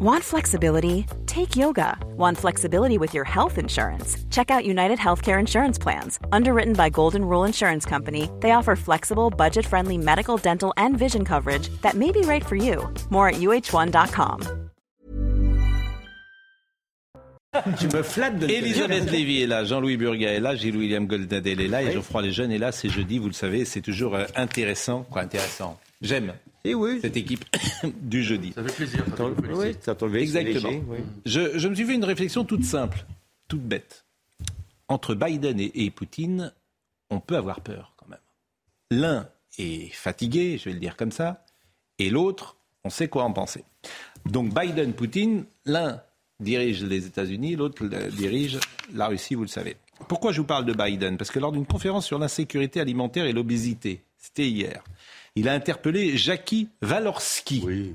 Want flexibility? Take yoga. Want flexibility with your health insurance? Check out United Healthcare Insurance Plans. Underwritten by Golden Rule Insurance Company, they offer flexible, budget friendly medical, dental, and vision coverage that may be right for you. More at uh1.com. Tu me flattes de Elisabeth Lévy est là, Jean-Louis Burga est là, Gilles-William Goldnadel est là et Geoffroy Lejeune est là. C'est jeudi, vous le savez, c'est toujours euh, intéressant. Quoi, intéressant J'aime Et oui. cette équipe du jeudi. Ça fait plaisir. Oui, ça Exactement. léger, oui. Je, je me suis fait une réflexion toute simple, toute bête. Entre Biden et, et Poutine, on peut avoir peur quand même. L'un est fatigué, je vais le dire comme ça, et l'autre, on sait quoi en penser. Donc Biden-Poutine, l'un dirige les États-Unis, l'autre dirige la Russie, vous le savez. Pourquoi je vous parle de Biden? Parce que lors d'une conférence sur l'insécurité alimentaire et l'obésité, c'était hier, il a interpellé Jackie Walorski. Oui.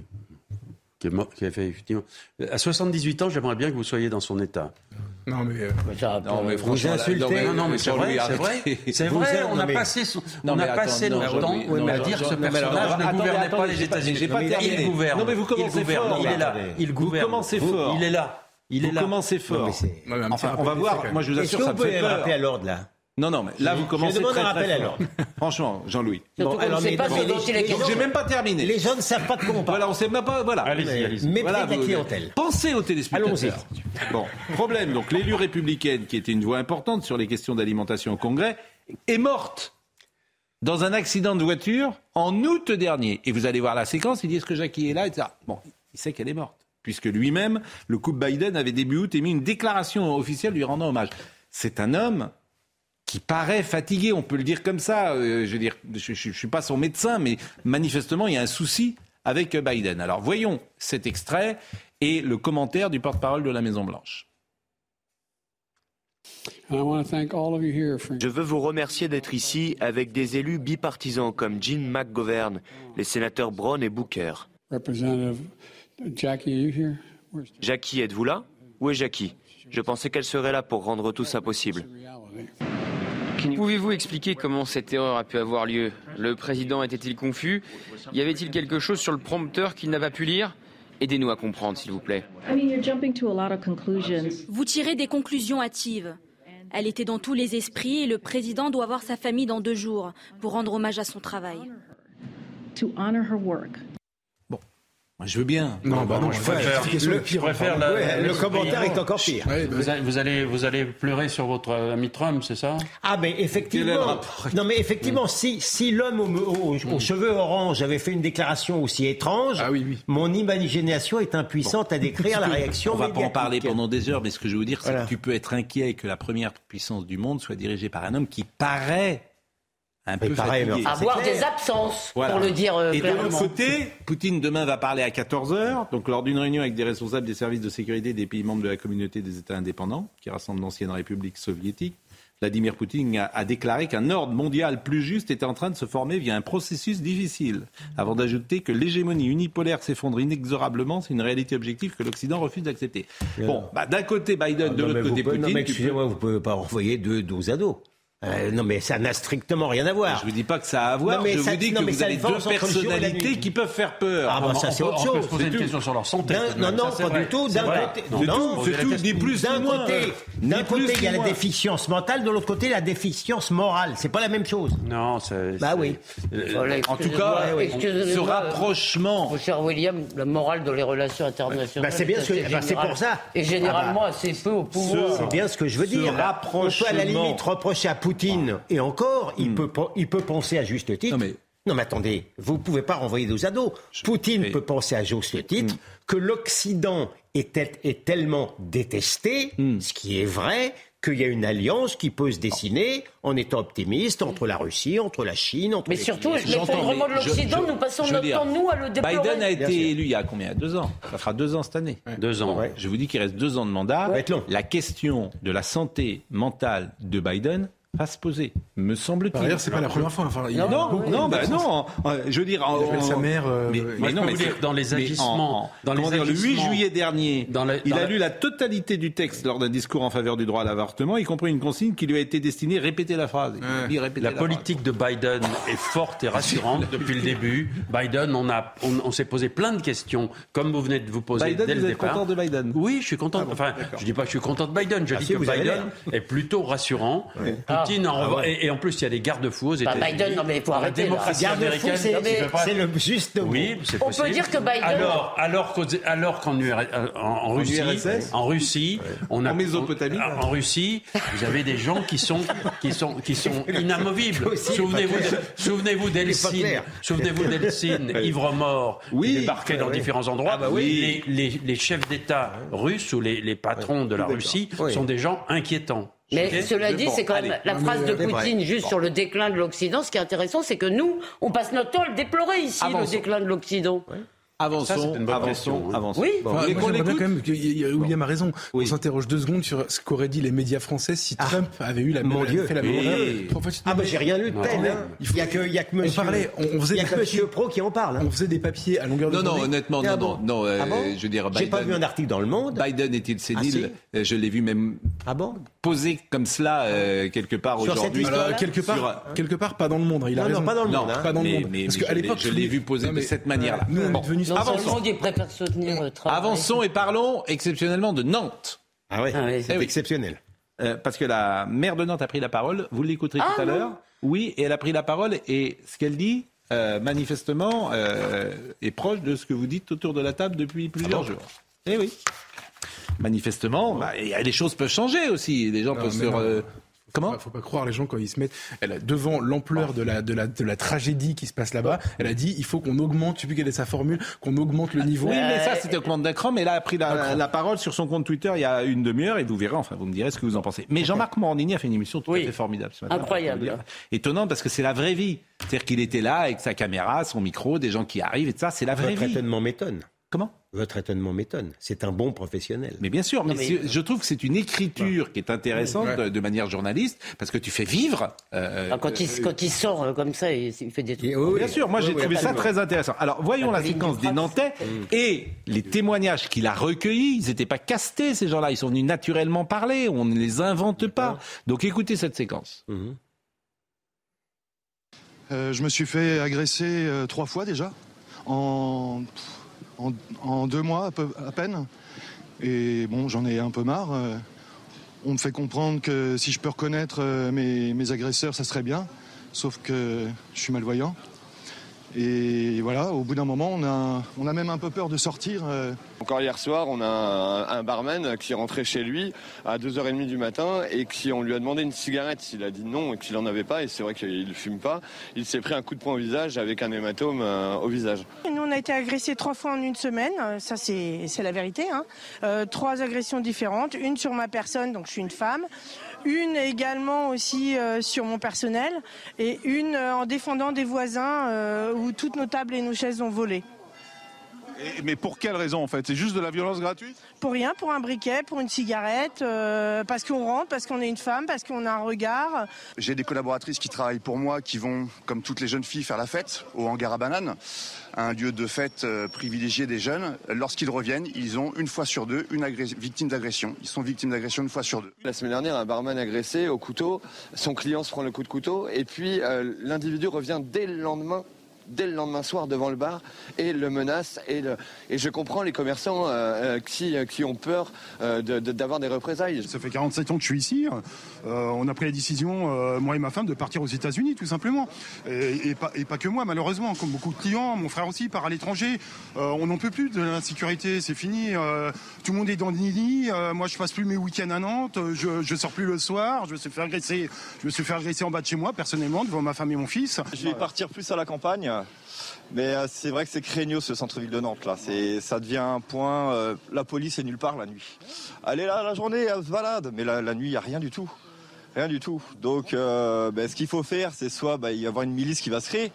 Qui, est mort- qui a fait effectivement. À 78 ans, j'aimerais bien que vous soyez dans son état. Non, mais. euh, Non, mais franchement, là, insultez. non, mais- Non, mais c'est vrai, c'est vrai. C'est Vous vrai, on a mais- passé, son- Non, on a passé attends, non, notre temps à dire que ce personnage ne attendez, gouvernait pas les États-Unis. j'ai pas Il terminé. gouverne. Non, mais vous commencez il gouverne. fort, Il est là. Il Vous gouverne. commencez Vous- fort. Il est là. Il est Vous là. commencez Non, fort. Enfin, on va voir. Moi, je vous Est-ce assure, que ça vous me fait rappeler à peur. l'ordre là Non, non, mais là, vous commencez demande très, un très rappel l'ordre. Franchement, Jean-Louis. Ne sait mais- pas question. J'ai même pas terminé. Les gens ne savent pas de quoi on parle. Voilà, on sait même pas. Voilà. Allez-y, allez-y. Mépris Voilà, de la vous- clientèle. Pensez aux téléspectateurs. Allons-y. Bon, problème. Donc, l'élu républicaine, qui était une voix importante sur les questions d'alimentation au Congrès, est morte dans un accident de voiture en août dernier. Et vous allez voir la séquence, il dit est-ce que Jackie est là etc. Bon, il sait qu'elle est morte. Puisque lui-même, le couple Biden avait début août émis une déclaration officielle lui rendant hommage. C'est un homme qui paraît fatigué, on peut le dire comme ça. Euh, je veux dire, je ne suis pas son médecin, mais manifestement, il y a un souci avec euh, Biden. Alors voyons cet extrait et le commentaire du porte-parole de la Maison-Blanche. Je veux vous remercier d'être ici avec des élus bipartisans comme Jim McGovern, les sénateurs Brown et Booker. Jackie, êtes-vous là? Où est Jackie? Je pensais qu'elle serait là pour rendre tout ça possible. Pouvez-vous expliquer comment cette erreur a pu avoir lieu? Le président était-il confus? Y avait-il quelque chose sur le prompteur qu'il n'a pas pu lire? Aidez-nous à comprendre, s'il vous plaît. Vous tirez des conclusions hâtives. Elle était dans tous les esprits et le président doit voir sa famille dans deux jours pour rendre hommage à son travail. Je veux bien. Non, bah non, je je préfère- préfère. le- je préfère la- Ouais, le commentaire est encore pire. Ouais, bah, Vous allez, vous, allez, vous allez pleurer sur votre ami Trump, c'est ça? Ah mais effectivement, non mais effectivement, si, si l'homme aux, aux- aux cheveux orange avait fait une déclaration aussi étrange, Ah oui, oui. mon imagination est impuissante à décrire la réaction On va pas en parler pendant des heures, mais ce que je veux vous dire, c'est Voilà. que tu peux être inquiet que la première puissance du monde soit dirigée par un homme qui paraît un peu pareil, fatigué. Avoir clair. des absences, Voilà. pour le dire euh, Et de l'autre clairement. côté, Poutine demain va parler à 14h, donc lors d'une réunion avec des responsables des services de sécurité des pays membres de la communauté des États indépendants, qui rassemble l'ancienne République soviétique. Vladimir Poutine a, a déclaré qu'un ordre mondial plus juste était en train de se former via un processus difficile, avant d'ajouter que l'hégémonie unipolaire s'effondre inexorablement, c'est une réalité objective que l'Occident refuse d'accepter. Bon, bah, d'un côté Biden, de Non, l'autre côté Poutine. non mais tu peux- excusez-moi, vous pouvez pas envoyer deux dos à dos. Euh, non mais ça n'a strictement rien à voir. Je vous dis pas que ça a à voir, Non, mais je ça- vous dis non, que mais vous ça avez deux personnalités qui peuvent faire peur. Ah bah ça c'est autre on peut chose. se poser une question sur leur santé. Non, non, ça, pas vrai. du tout. D'un côté, Non, C'est tout, ni plus D'un ni moins. côté, Ni d'un côté, il y a la déficience mentale, de l'autre côté, la déficience morale. C'est pas la même chose. Non, c'est. Bah oui. Voilà, En tout excusez-moi, cas, ce euh, rapprochement. Cher William, la morale dans les relations internationales. Bah, c'est bien ce que- assez bah, c'est général- pour ça. Et généralement Ah bah, assez peu au pouvoir. C'est bien ce que je veux dire. On peut à la limite reprocher à Poutine, et encore, il, peut, pen- il peut penser à juste titre. Non, mais- Non, mais attendez, vous ne pouvez pas renvoyer dos à dos. Poutine mais- peut penser à juste titre que l'Occident est, tel- est tellement détesté, ce qui est vrai, qu'il y a une alliance qui peut se dessiner en étant optimiste entre la Russie, entre la Chine, entre Mais les surtout, pays l'effondrement de l'Occident, nous passons notre dire, temps, nous, à le déplorer. Biden a été élu il y a combien? Deux ans. Ça fera deux ans cette année. Deux ans. Ouais. Je vous dis qu'il reste deux ans de mandat. va être long. La question de la santé mentale de Biden va se poser, me semble-t-il. Par ailleurs, c'est pas la première fois. Enfin, Non, non, bah non. euh, Je veux dire, en- Il appelle sa en- mère, euh, mais, non, mais dire, dans les mais en- agissements, en- dans les dire, le 8 agissements, juillet dernier, dans la- il dans a la- lu la totalité du texte lors d'un discours en faveur du droit à l'avortement, y compris une consigne qui lui a été destinée répéter la phrase. Dit répéter La la politique de Biden est forte et rassurante depuis le début. Biden, on, a, on, on s'est posé plein de questions, comme vous venez de vous poser Biden, dès le vous êtes départ. content de Biden? Oui, je suis content. enfin, je dis pas que je suis content de Biden. Je Ah dis si, que Biden est plutôt rassurant. Poutine, en Ah ouais. et, et en plus, il y a des garde-fous aux Bah, États-Unis. Biden, non, mais il faut La arrêter, là. démocratie Garde-fou, américaine, c'est- tu peux pas- c'est le juste mot. Oui, c'est On possible. peut dire que Biden- Alors, alors qu'aux- alors qu'en UR- euh, en, en Russie, URSS? en Russie, on a En Mésopotamie. En, en Russie, vous avez des gens qui sont qui sont qui sont inamovibles. aussi, Souvenez-vous, pas de- souvenez-vous d'Eltsine. clair. Souvenez-vous d'Eltsine, ivre mort, Oui. qui débarquait dans différents endroits. Ah bah oui. les, les, les chefs d'État russes ou les, les patrons de la Russie sont des gens inquiétants. Mais cela dit, Bon, c'est quand même allez. la phrase de vrai. Poutine juste sur le déclin de l'Occident. Ce qui est intéressant, c'est que nous, on passe notre temps à le déplorer ici, le déclin de l'Occident. Avançons, Ça, c'est une bonne avançons, question, avançons. Oui. Bon, Enfin, moi, quand même que y- y- William a raison. Oui. On s'interroge deux secondes sur ce qu'auraient dit les médias français si Trump avait eu la Mon même, Dieu. fait la même Oui. erreur. En fait, Ah bah j'ai rien lu de tel. Hein. il faut- y a que, il y a que on monsieur. parlait, on, on faisait Il y a des que papiers, monsieur Pro qui en parle. hein. on faisait des papiers à longueur de Non, non, journée. honnêtement, Ah non, bon non, non. euh, Ah bon je veux dire, J'ai pas Biden- vu un article dans le Monde. Biden est-il sénile Ah, Euh, Je l'ai vu même Ah bon posé comme cela euh, quelque part Sur cette aujourd'hui. quelque part, Sur- quelque part, pas dans le monde. Il a raison. pas dans le Non, monde. hein. Pas dans le monde. Parce qu'à je l'ai- l'époque, je l'ai vu posé de cette manière-là. Nous, on Bon. est devenus Non Avançons. seulement il préfère soutenir euh, Trump. Avançons et parlons exceptionnellement de Nantes. Ah Ah oui. c'est Eh oui. exceptionnel. Euh, parce que la maire de Nantes a pris la parole. Vous l'écouterez Ah, tout à l'heure. Oui, et elle a pris la parole. Et ce qu'elle dit, euh, manifestement, euh, est proche de ce que vous dites autour de la table depuis plusieurs bon jours. Eh oui. Manifestement, bah, et les choses peuvent changer aussi. Les gens Non, peuvent se. Comment Il faut pas croire les gens quand ils se mettent elle a- devant l'ampleur de la, de, la, de la tragédie qui se passe là-bas. Elle a dit il faut qu'on augmente, je sais plus quelle est sa formule, qu'on augmente le niveau. Oui, mais ça, c'était au commande d'un cran. Mais là, a pris la, parole sur son compte Twitter il y a une demi-heure et vous verrez, enfin, vous me direz ce que vous en pensez. Mais Jean-Marc Morandini a fait une émission tout Oui. à fait formidable ce matin. Incroyable. Étonnant parce que c'est la vraie vie. C'est-à-dire qu'il était là avec sa caméra, son micro, des gens qui arrivent et tout ça. C'est la vraie vie. étonnement m'étonne. Comment? Votre étonnement m'étonne. C'est un bon professionnel. mais bien sûr, mais, mais- c'est- je trouve que c'est une écriture qui est intéressante Ouais. de, de manière journaliste parce que tu fais vivre. euh, Ah, Quand il, quand il sort euh, comme ça, il, il fait des trucs. Et- Bien oui. sûr, moi Oui, j'ai oui, trouvé ça très intéressant. Alors voyons la, séquence des. Nantais et les témoignages qu'il a recueillis. Ils n'étaient pas castés ces gens-là, ils sont venus naturellement parler. On ne les invente pas. Donc écoutez cette séquence. Mhm. Euh, je me suis fait agresser euh, trois fois déjà, en, en, deux mois à, peine. Et bon, j'en ai un peu marre. Euh, on me fait comprendre que si je peux reconnaître euh, mes agresseurs, ça serait bien. Sauf que je suis malvoyant. Et voilà, au bout d'un moment, on a, on a même un peu peur de sortir. euh, Encore hier soir, on a un, un barman qui est rentré chez lui à 2h30 du matin et qui on lui a demandé une cigarette. Il a dit non et qu'il n'en avait pas et c'est vrai qu'il ne fume pas. Il s'est pris un coup de poing au visage avec un hématome euh, au visage. Nous, on a été agressés trois fois en une semaine, euh, ça c'est c'est la vérité. hein. Euh, trois agressions différentes, une sur ma personne, donc je suis une femme, une également aussi euh, sur mon personnel, et une euh, en défendant des voisins euh, où toutes nos tables et nos chaises ont volé. Mais pour quelle raison en fait? C'est juste de la violence gratuite? Pour rien, pour un briquet, pour une cigarette, euh, parce qu'on rentre, parce qu'on est une femme, parce qu'on a un regard. J'ai des collaboratrices qui travaillent pour moi, qui vont, comme toutes les jeunes filles, faire la fête au hangar à bananes, un lieu de fête euh, privilégié des jeunes. Lorsqu'ils reviennent, ils ont une fois sur deux une victime d'agression. Ils sont victimes d'agression une fois sur deux. La semaine dernière, un barman agressé au couteau, son client se prend le coup de couteau et puis euh, l'individu revient dès le lendemain dès le lendemain soir devant le bar et le menace et, le- et je comprends les commerçants euh, euh, qui, euh, qui ont peur euh, de- de- d'avoir des représailles. Ça fait 47 ans que je suis ici. Euh, on a pris la décision, euh, moi et ma femme, de partir aux États-Unis, tout simplement. Et, et pas, et pas que moi, malheureusement. Comme beaucoup de clients, mon frère aussi part à l'étranger. Euh, on n'en peut plus de l'insécurité, c'est fini. Euh, tout le monde est dans le nid. Euh, moi, je passe plus mes week-ends à Nantes. Je, je sors plus le soir. Je me suis fait agresser. Je me suis fait agresser en bas de chez moi, personnellement, devant ma femme et mon fils. Je vais partir plus à la campagne. Mais euh, c'est vrai que c'est craignos ce centre-ville de Nantes là. Ça devient un point. euh, la police est nulle part la nuit. Elle est là la journée, elle se balade, mais la, la nuit il y a rien du tout, rien du tout. Donc euh, ben, ce qu'il faut faire, c'est soit il y avoir une milice qui va se créer,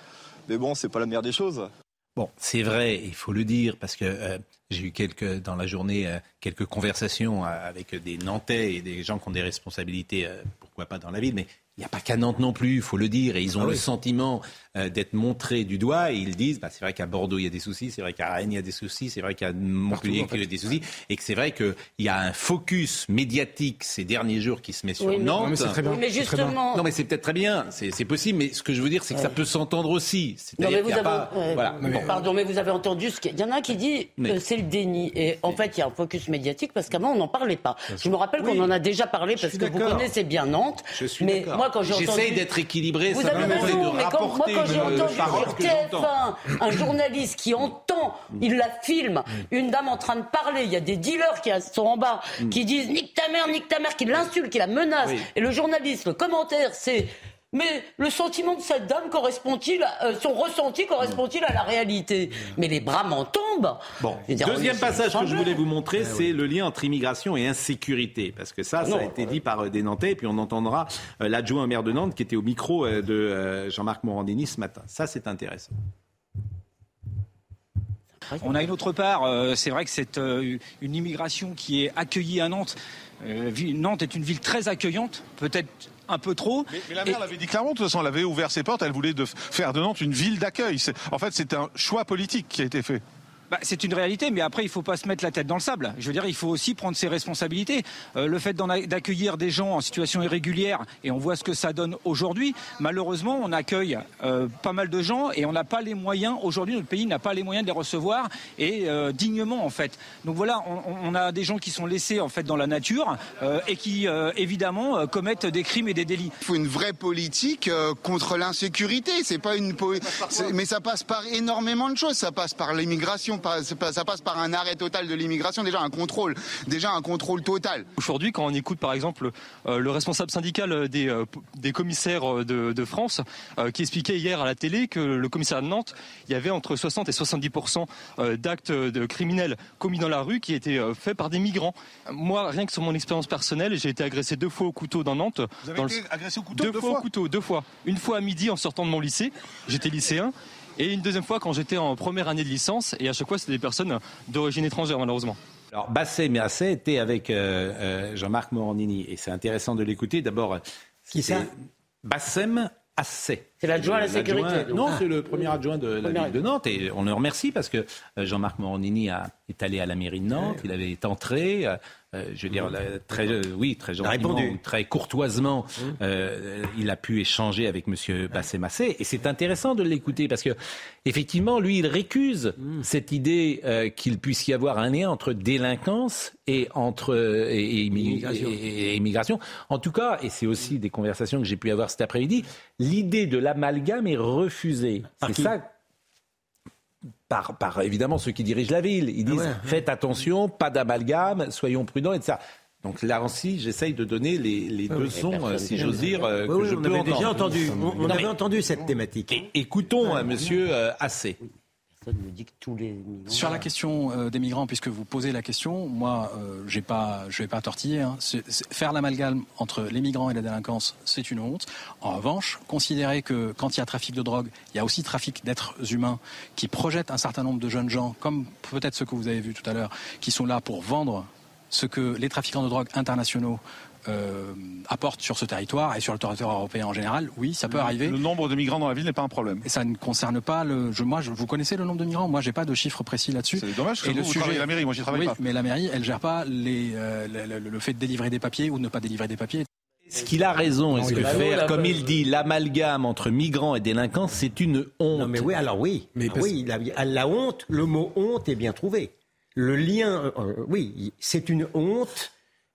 mais bon c'est pas la meilleure des choses. Bon, c'est vrai, il faut le dire, parce que j'ai eu dans la journée quelques conversations avec des Nantais et des gens qui ont des responsabilités, pourquoi pas dans la ville, mais il n'y a pas qu'à Nantes non plus, il faut le dire, et ils ont Ah le oui. sentiment euh, d'être montrés du doigt, et ils disent, bah, c'est vrai qu'à Bordeaux il y a des soucis, c'est vrai qu'à Rennes il y a des soucis, c'est vrai qu'à Montpellier en fait. il y a des soucis, et que c'est vrai qu'il y a un focus médiatique ces derniers jours qui se met sur Oui, mais- Nantes. Non, mais c'est très bien. Oui, mais c'est très bien. justement. Non mais c'est peut-être très bien, c'est possible, mais ce que je veux dire c'est que ça peut s'entendre aussi. Non, mais vous avez, pas... ouais, voilà. bon, Bon. pardon, mais vous avez entendu ce qu'il y en a un qui dit Mais- que c'est le déni. Et en fait, il y a un focus médiatique parce qu'avant, on n'en parlait pas. Je me rappelle qu'on en a déjà parlé parce que vous connaissez bien Nantes. Je suis mais d'accord. Moi, quand j'ai entendu. J'essaye d'être équilibré, Vous ça avez raison, de mais quand, moi, quand j'ai entendu sur que j'entends. TF1 un journaliste qui entend, il la filme, une dame en train de parler, il y a des dealers qui sont en bas, qui disent nique ta mère, nique ta mère, qui l'insultent, qui la menacent. Et le journaliste, le commentaire, c'est. Mais le sentiment de cette dame correspond-il, à- euh, son ressenti correspond-il à la réalité? Mais les bras m'en tombent. Bon, dire, deuxième passage que je voulais vous montrer, c'est le lien entre immigration et insécurité. Parce que ça, ça a été dit par euh, des Nantais, et puis on entendra euh, l'adjoint au maire de Nantes qui était au micro euh, de euh, Jean-Marc Morandini ce matin. Ça, c'est intéressant. On a une autre part, euh, c'est vrai que c'est euh, une immigration qui est accueillie à Nantes. Euh, Nantes est une ville très accueillante, peut-être un peu trop. Mais, mais la maire l'avait dit clairement, de toute façon, elle avait ouvert ses portes, elle voulait de faire de Nantes une ville d'accueil. En fait, c'est un choix politique qui a été fait. Bah, c'est une réalité, mais après, il faut pas se mettre la tête dans le sable. Je veux dire, il faut aussi prendre ses responsabilités. Euh, le fait d'accueillir des gens en situation irrégulière, et on voit ce que ça donne aujourd'hui, malheureusement, on accueille euh, pas mal de gens et on n'a pas les moyens, aujourd'hui, notre pays n'a pas les moyens de les recevoir et euh, dignement, en fait. Donc voilà, on, on a des gens qui sont laissés, en fait, dans la nature euh, et qui, euh, évidemment, euh, commettent des crimes et des délits. Il faut une vraie politique euh, contre l'insécurité. C'est pas une, mais ça passe par énormément de choses. Ça passe par l'immigration, ça passe par un arrêt total de l'immigration. Déjà un contrôle, déjà un contrôle total. Aujourd'hui, quand on écoute par exemple euh, le responsable syndical des, euh, des commissaires euh, de, de France, euh, qui expliquait hier à la télé que le commissariat de Nantes, il y avait entre 60 et 70 euh, d'actes de criminels commis dans la rue qui étaient euh, faits par des migrants. Moi, rien que sur mon expérience personnelle, j'ai été agressé deux fois au couteau dans Nantes. Vous avez dans été agressé au couteau deux, deux fois fois au couteau, deux fois. Une fois à midi en sortant de mon lycée, j'étais lycéen. Et une deuxième fois quand j'étais en première année de licence, et à chaque fois c'était des personnes d'origine étrangère malheureusement. Alors, Bassem Yassé était avec euh, euh, Jean-Marc Morandini, et c'est intéressant de l'écouter. D'abord, Qui ça? Bassem Assé. C'est l'adjoint à la sécurité. Non, Ah. c'est le premier adjoint de la ville de Nantes, et on le remercie parce que euh, Jean-Marc Morandini a, est allé à la mairie de Nantes, il avait été entré, euh, euh, je veux dire, très, euh, oui, très gentiment, répondu. très courtoisement, euh, il a pu échanger avec Monsieur Bassem Assé, et c'est intéressant de l'écouter parce que, effectivement, lui, il récuse cette idée qu'il puisse y avoir un lien entre délinquance et entre et, et immi- Immigration. et immigration. En tout cas, et c'est aussi des conversations que j'ai pu avoir cet après-midi, l'idée de l'amalgame est refusée. Par C'est qui ça. Par, par évidemment ceux qui dirigent la ville. Ils Ah disent ouais. faites attention, pas d'amalgame, soyons prudents, etc. Donc là aussi, j'essaye de donner les, les deux sons, euh, si j'ose dire, euh, Oui, que oui, je on peux avait entendre. déjà entendu. On, on Non, avait mais entendu cette thématique. Écoutons euh, Monsieur euh, Assé. Personne ne dit que tous les migrants- Sur la question euh, des migrants, puisque vous posez la question, moi, euh, j'ai pas, je vais pas tortiller. hein. Faire l'amalgame entre les migrants et la délinquance, c'est une honte. En revanche, considérer que quand il y a trafic de drogue, il y a aussi trafic d'êtres humains qui projettent un certain nombre de jeunes gens, comme peut-être ceux que vous avez vus tout à l'heure, qui sont là pour vendre ce que les trafiquants de drogue internationaux euh, apportent sur ce territoire et sur le territoire européen en général, oui, ça peut arriver. Le nombre de migrants dans la ville n'est pas un problème. Et ça ne concerne pas le. Je, moi, je, vous connaissez le nombre de migrants? Moi, j'ai pas de chiffres précis là-dessus. C'est dommage, parce que Et vous, le vous sujet. la mairie, moi, j'y travaille oui, pas. mais la mairie, elle gère pas les, euh, le, le- le fait de délivrer des papiers ou de ne pas délivrer des papiers. Est-ce qu'il a raison Est-ce que faire, comme il dit, l'amalgame entre migrants et délinquants, c'est une honte? Non, mais oui, alors oui. Mais Ah parce- oui, la, à la honte, le mot honte est bien trouvé. Le lien, euh, oui, c'est une honte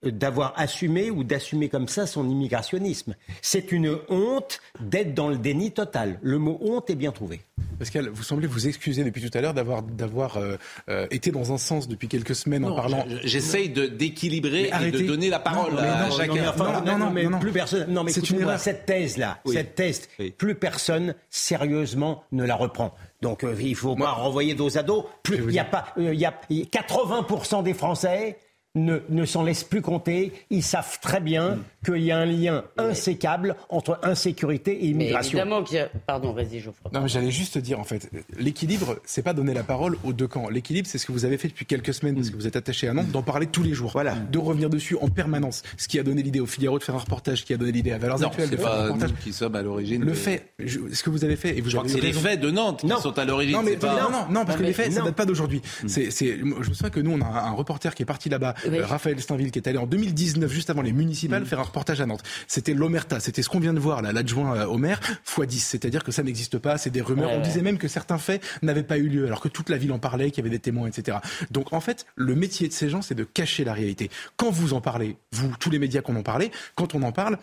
d'avoir assumé ou d'assumer comme ça son immigrationnisme. C'est une honte d'être dans le déni total. Le mot honte est bien trouvé. Pascal, vous semblez vous excuser depuis tout à l'heure d'avoir d'avoir euh, euh, été dans un sens depuis quelques semaines en parlant. je- J'essaye de d'équilibrer et de donner la parole Non, à non, chacun. enfin, Non, non, non, mais non, non. plus personne. Non, mais C'est une écoutez-moi, erreur. cette thèse-là, Oui. cette thèse, Oui. plus personne sérieusement ne la reprend. Donc euh, il faut pas renvoyer dos à dos. Plus il y a pas, euh, il y a 80% des Français ne, s'en laissent plus compter. Ils savent très bien hmm. qu'il y a un lien insécable entre insécurité et immigration. Mais évidemment qu'il y a... Pardon, vas-y Geoffroy. Non, j'allais juste dire, en fait, l'équilibre, c'est pas donner la parole aux deux camps. L'équilibre, c'est ce que vous avez fait depuis quelques semaines, parce que vous êtes attaché à Nantes, d'en parler tous les jours. Voilà. De revenir dessus en permanence. Ce qui a donné l'idée au Figaro de faire un reportage, qui a donné l'idée à Valeurs non, Actuelles. C'est pas un nous qui sommes à l'origine. Le fait, ce que vous avez fait, et vous Je c'est les faits de Nantes non. qui sont à l'origine. Non, mais non, non, parce que les faits, ça date pas d'aujourd'hui. C'est, je me souviens que nous, on a un reporter qui est parti là-bas euh, Raphaël Steinville qui est allé en 2019, juste avant les municipales, mm. faire un reportage à Nantes. C'était l'Omerta, c'était ce qu'on vient de voir là, l'adjoint euh, au maire, x 10. C'est-à-dire que ça n'existe pas, c'est des rumeurs. On disait même que certains faits n'avaient pas eu lieu, alors que toute la ville en parlait, qu'il y avait des témoins, etc. Donc en fait, le métier de ces gens, c'est de cacher la réalité. Quand vous en parlez, vous, tous les médias qu'on en parlait, quand on en parle,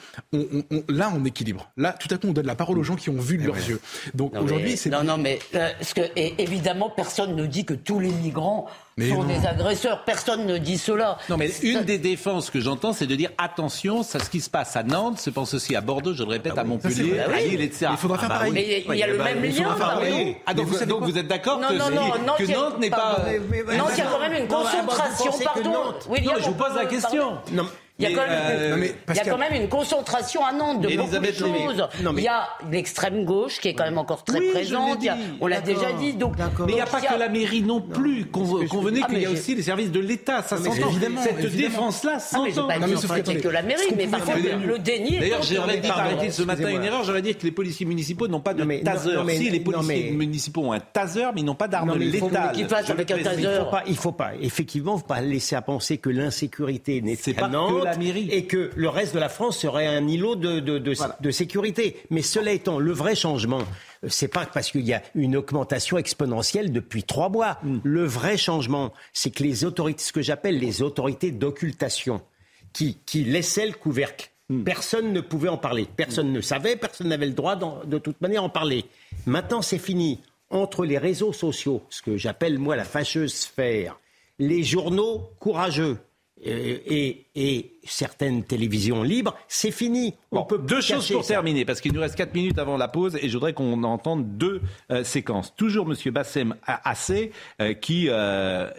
là, on équilibre. Là, tout à coup, on donne la parole aux gens qui ont vu de eh leurs yeux. Donc aujourd'hui, c'est. Non, non, mais euh, parce que, évidemment, personne ne dit que tous les migrants mais pour non. des agresseurs. Personne ne dit cela. Non, mais une des défenses que j'entends, c'est de dire attention, ça, ce qui se passe à Nantes se passe aussi à Bordeaux, je le répète, ah à Montpellier, à ah Lille, etc. Il faudra faire ah bah pareil. Mais il y a le bah même lien. Ah donc, vous, donc vous êtes d'accord que, non, Nantes, n'est pas. Nantes, il y a quand même une concentration. Pardon. Non, je vous pose la question. Il y a, quand même, une concentration à Nantes de Elisabeth beaucoup de choses. Il y a l'extrême gauche qui est quand même encore très présente. On l'a déjà dit. Donc, mais il n'y a pas que la mairie non plus. Convenez ah, qu'il y a aussi les services de l'État. Ça s'entend. Cette défense-là s'entend. Non, mais sauf ah, que la mairie. Mais par le déni. D'ailleurs, j'aurais dit ce matin une erreur. J'aurais dit que les policiers municipaux n'ont pas de taser. Si les policiers municipaux ont un taser, mais ils n'ont pas d'arme létale. Il ne faut pas. Effectivement, faut pas laisser à penser que l'insécurité n'est pas et que le reste de la France serait un îlot de, de, sécurité. Mais cela étant, le vrai changement, euh, c'est pas parce qu'il y a une augmentation exponentielle depuis trois mois. Hmm. Le vrai changement, c'est que les autorités, ce que j'appelle les autorités d'occultation, qui, qui laissaient le couvercle. Hmm. Personne ne pouvait en parler. Personne hmm. ne savait, personne n'avait le droit de toute manière en parler. Maintenant, c'est fini. Entre les réseaux sociaux, ce que j'appelle moi la fâcheuse sphère, les journaux courageux, euh, et, certaines télévisions libres, c'est fini. On peut deux choses pour terminer, parce qu'il nous reste 4 minutes avant la pause, et je voudrais qu'on entende deux euh, séquences. Toujours M. Bassem Assé, euh, qui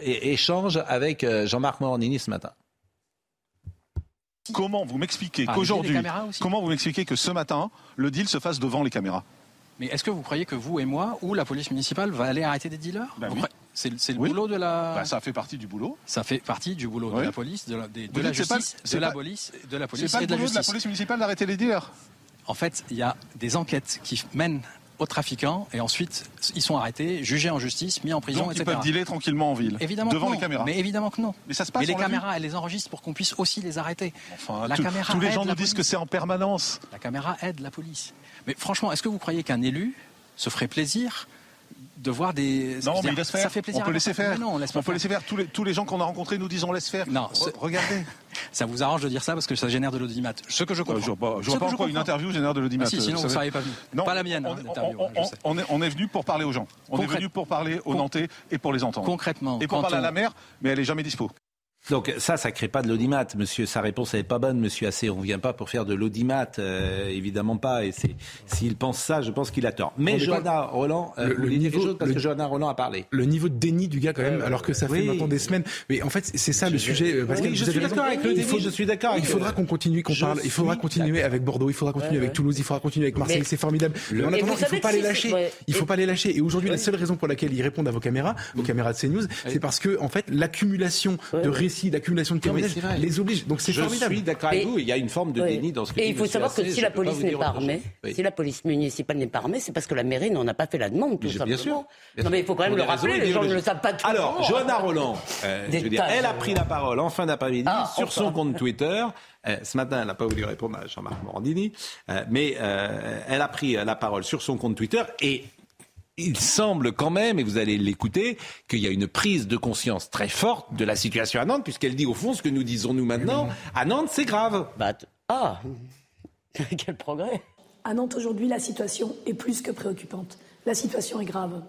échange avec Jean-Marc Morandini ce matin. Comment vous m'expliquez qu'aujourd'hui, comment vous m'expliquez que ce matin, le deal se fasse devant les caméras? Mais est-ce que vous croyez que vous et moi ou la police municipale va aller arrêter des dealers? Ben c'est le boulot de la. Bah, ça fait partie du boulot. Ça fait partie du boulot de la police, de la, des, de justice, pas, de la police, de la police. C'est pas le boulot de la police municipale d'arrêter les dealers. En fait, il y a des enquêtes qui mènent aux trafiquants et ensuite ils sont arrêtés, jugés en justice, mis en prison, Donc, etc. Ils peuvent dealer tranquillement en ville, évidemment devant les caméras. Mais évidemment que non. Mais ça se passe. Les caméras, elles les enregistrent pour qu'on puisse aussi les arrêter. La tout, caméra tous les gens nous disent que c'est en permanence. La caméra aide la police. Mais franchement, est-ce que vous croyez qu'un élu se ferait plaisir de voir des. Non, mais ça fait plaisir. On peut laisser faire. Non, on, laisse on peut laisser faire. Tous les, tous les gens qu'on a rencontrés nous disent on laisse faire. Non, regardez. ça vous arrange de dire ça parce que ça génère de l'audimat. Ce que je comprends. Euh, je vois pas, une interview génère de l'audimat. Ah, si, euh, sinon vous ne pas. Non, pas la mienne. Hein, hein, on, est, on est venu pour parler aux gens. On est venu pour parler aux Nantais et pour les entendre. Concrètement. Et pour parler à la mer, mais elle est jamais dispo. Donc ça, ça crée pas de l'audimat, monsieur. Sa réponse n'est pas bonne, monsieur Assez. On vient pas pour faire de l'audimat, euh, évidemment pas. Et c'est s'il pense ça, je pense qu'il a tort. Mais Johanna Roland, euh, le, niveau, parce le, que Johanna Roland a parlé. Le niveau de déni du gars quand même, alors que ça fait maintenant des semaines. Mais en fait, c'est ça le sujet. Euh, Pascal, oui, je, suis d'accord avec le déni. Je suis d'accord. Il faudra qu'on continue, qu'on parle. Il faudra continuer avec Bordeaux. Il faudra continuer ouais, avec ouais. Toulouse. Il faudra continuer avec Marseille. C'est formidable. Mais en attendant, il faut pas les lâcher. Il faut pas les lâcher. Et aujourd'hui, la seule raison pour laquelle ils répondent à vos caméras, aux caméras de CNews, c'est parce que en fait, l'accumulation de risques d'accumulation de témoignages les oblige. Donc c'est formidable. Je suis d'accord avec vous. Il y a une forme de déni dans ce que Et il faut savoir que si la police n'est pas armée, si la police municipale n'est pas armée, c'est parce que la mairie n'en a pas fait la demande, tout simplement. Bien sûr. Non, mais il faut quand même le rappeler. Les gens ne le savent pas tout Alors, Johanna Roland, euh, elle a pris la parole en fin d'après-midi ah, sur son compte Twitter. Euh, ce matin, elle n'a pas voulu répondre à Jean-Marc Morandini, euh, mais elle a pris la parole sur son compte Twitter et il semble quand même, et vous allez l'écouter, qu'il y a une prise de conscience très forte de la situation à Nantes, puisqu'elle dit au fond ce que nous disons nous maintenant. À Nantes, c'est grave. Bah, ah, quel progrès. À Nantes, aujourd'hui, la situation est plus que préoccupante. La situation est grave.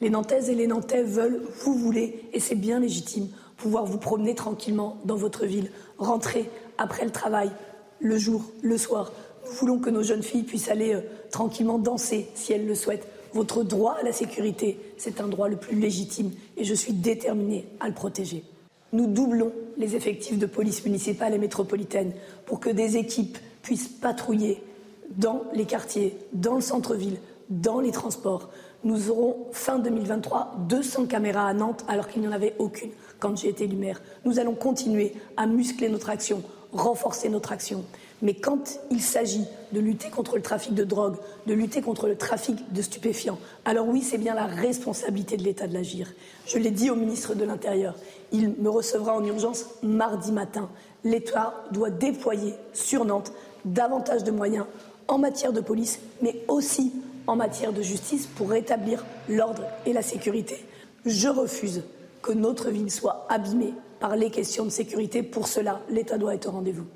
Les Nantaises et les Nantais veulent, vous voulez, et c'est bien légitime, pouvoir vous promener tranquillement dans votre ville, rentrer après le travail, le jour, le soir. Nous voulons que nos jeunes filles puissent aller euh, tranquillement danser si elles le souhaitent votre droit à la sécurité, c'est un droit le plus légitime et je suis déterminée à le protéger. Nous doublons les effectifs de police municipale et métropolitaine pour que des équipes puissent patrouiller dans les quartiers, dans le centre-ville, dans les transports. Nous aurons fin 2023 200 caméras à Nantes alors qu'il n'y en avait aucune quand j'ai été élu maire. Nous allons continuer à muscler notre action, renforcer notre action. Mais quand il s'agit de lutter contre le trafic de drogue, de lutter contre le trafic de stupéfiants, alors oui, c'est bien la responsabilité de l'État de l'agir. Je l'ai dit au ministre de l'Intérieur, il me recevra en urgence mardi matin. L'État doit déployer sur Nantes davantage de moyens en matière de police, mais aussi en matière de justice pour rétablir l'ordre et la sécurité. Je refuse que notre ville soit abîmée par les questions de sécurité. Pour cela, l'État doit être au rendez-vous.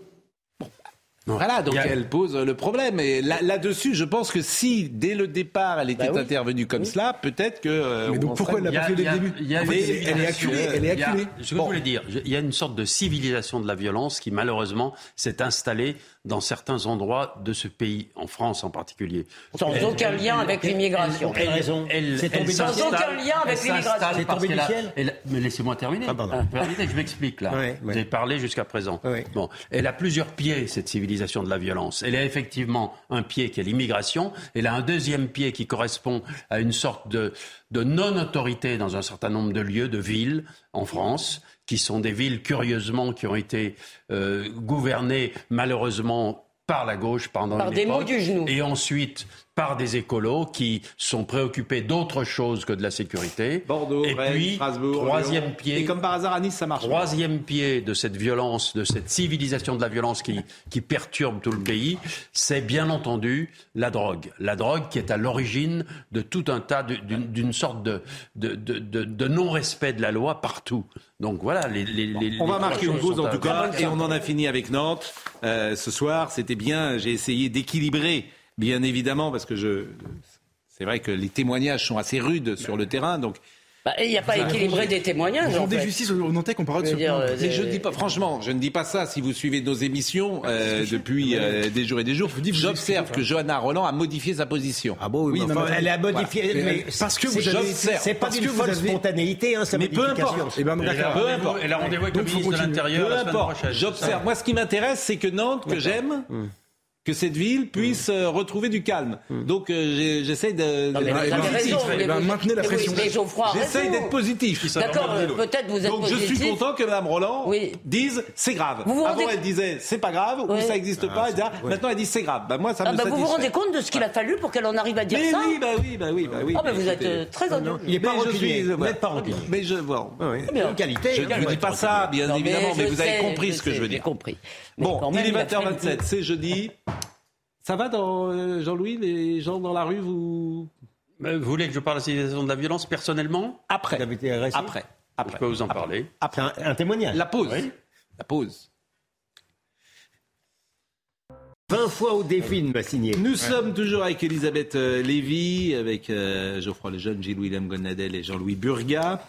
Voilà, donc elle pose le problème. Et là- là-dessus, je pense que si, dès le départ, elle était intervenue comme cela, peut-être que. euh, Mais donc pourquoi serait- elle l'a pas fait dès le début Il y a Mais une Elle est acculée, elle est Il y a- acculée. Ce que je voulais dire, il y a une sorte de civilisation de la violence qui malheureusement s'est installée dans certains endroits de ce pays, en France en particulier. Sans Elle- aucun lien avec l'immigration. Elle, s'installe- Sans aucun lien avec l'immigration. C'est tombé du ciel elle- mais laissez-moi terminer. Ah, pardon. Vous permettez que je m'explique là. Avez parlé jusqu'à présent. Bon, elle a plusieurs pieds cette civilisation de la violence. Elle a effectivement un pied qui est l'immigration. Elle a un deuxième pied qui correspond à une sorte de, de non-autorité dans un certain nombre de lieux, de villes en France, qui sont des villes curieusement qui ont été euh, gouvernées malheureusement par la gauche pendant Par une des époque, mots du genou. et ensuite par des écolos qui sont préoccupés d'autre chose que de la sécurité. Bordeaux, et Rennes, puis, Strasbourg, troisième Lyon. pied. Et comme par hasard, à Nice, ça marche. Troisième pied de cette violence, de cette civilisation de la violence qui, qui perturbe tout le pays, c'est bien entendu la drogue. La drogue qui est à l'origine de tout un tas, d'une sorte de, de, de- de- non-respect de la loi partout. Donc voilà, les, les, les- On va marquer une pause en tout cas et on en a fini avec Nantes Euh, ce soir. C'était bien. J'ai essayé d'équilibrer, bien évidemment, parce que je. C'est vrai que les témoignages sont assez rudes sur le terrain, donc. Bah, Il n'y a pas équilibré des témoignages. en fait. justice aux Nantais qu'on parle de ce dire, point. euh, Mais je ne dis pas, franchement, je ne dis pas ça si vous suivez nos émissions euh, depuis euh, des jours et des jours. J'observe que Johanna Roland a modifié sa position. Ah bon, oui, mais enfin, elle a modifié, mais parce que vous avez c'est- c'est pas parce d'une que vous folle avez- spontanéité, hein, sa mais peu importe. Eh ben, Peu importe. elle a rendez-vous avec le ministre de l'Intérieur Peu importe. J'observe. Moi, ce qui m'intéresse, c'est que Nantes, que j'aime, que cette ville puisse euh, retrouver du calme. Donc, euh, j'essaie de. Positif. maintenez la pression. J'essaie d'être positif. D'accord, euh, peut-être vous êtes Donc, je suis positif. content que Mme Roland dise c'est grave. Vous vous Avant, rendez- elle disait c'est pas grave ou ça n'existe Ah, pas. etc. Maintenant, elle dit c'est grave. Bah, moi, ça Ah me bah, vous vous rendez compte de ce qu'il a fallu pour qu'elle en arrive à dire Mais ça oui, bah oui, bah oui, bah oui. Ah, bah, vous êtes euh, très honnête. Il est pas rancunier. Vous n'êtes pas rancunier. Mais je vois. Qualité. Je hein. ne dis pas ça, bien évidemment, mais, vous avez compris ce que je veux j'ai dire. compris. Bon, il est il a fait 20h27, le- c'est jeudi. Ça va dans euh, Jean-Louis, les gens dans la rue, vous Vous voulez que je parle de la civilisation de la violence personnellement? Après. Vous avez été agressé? Après. Je peux vous en parler. Après un, un témoignage. La pause. La pause. 20 fois au défi m'a signé. Nous sommes toujours avec Elisabeth euh, Lévy, avec euh, Geoffroy Lejeune, Gilles-William Gonadel et Jean-Louis Burga.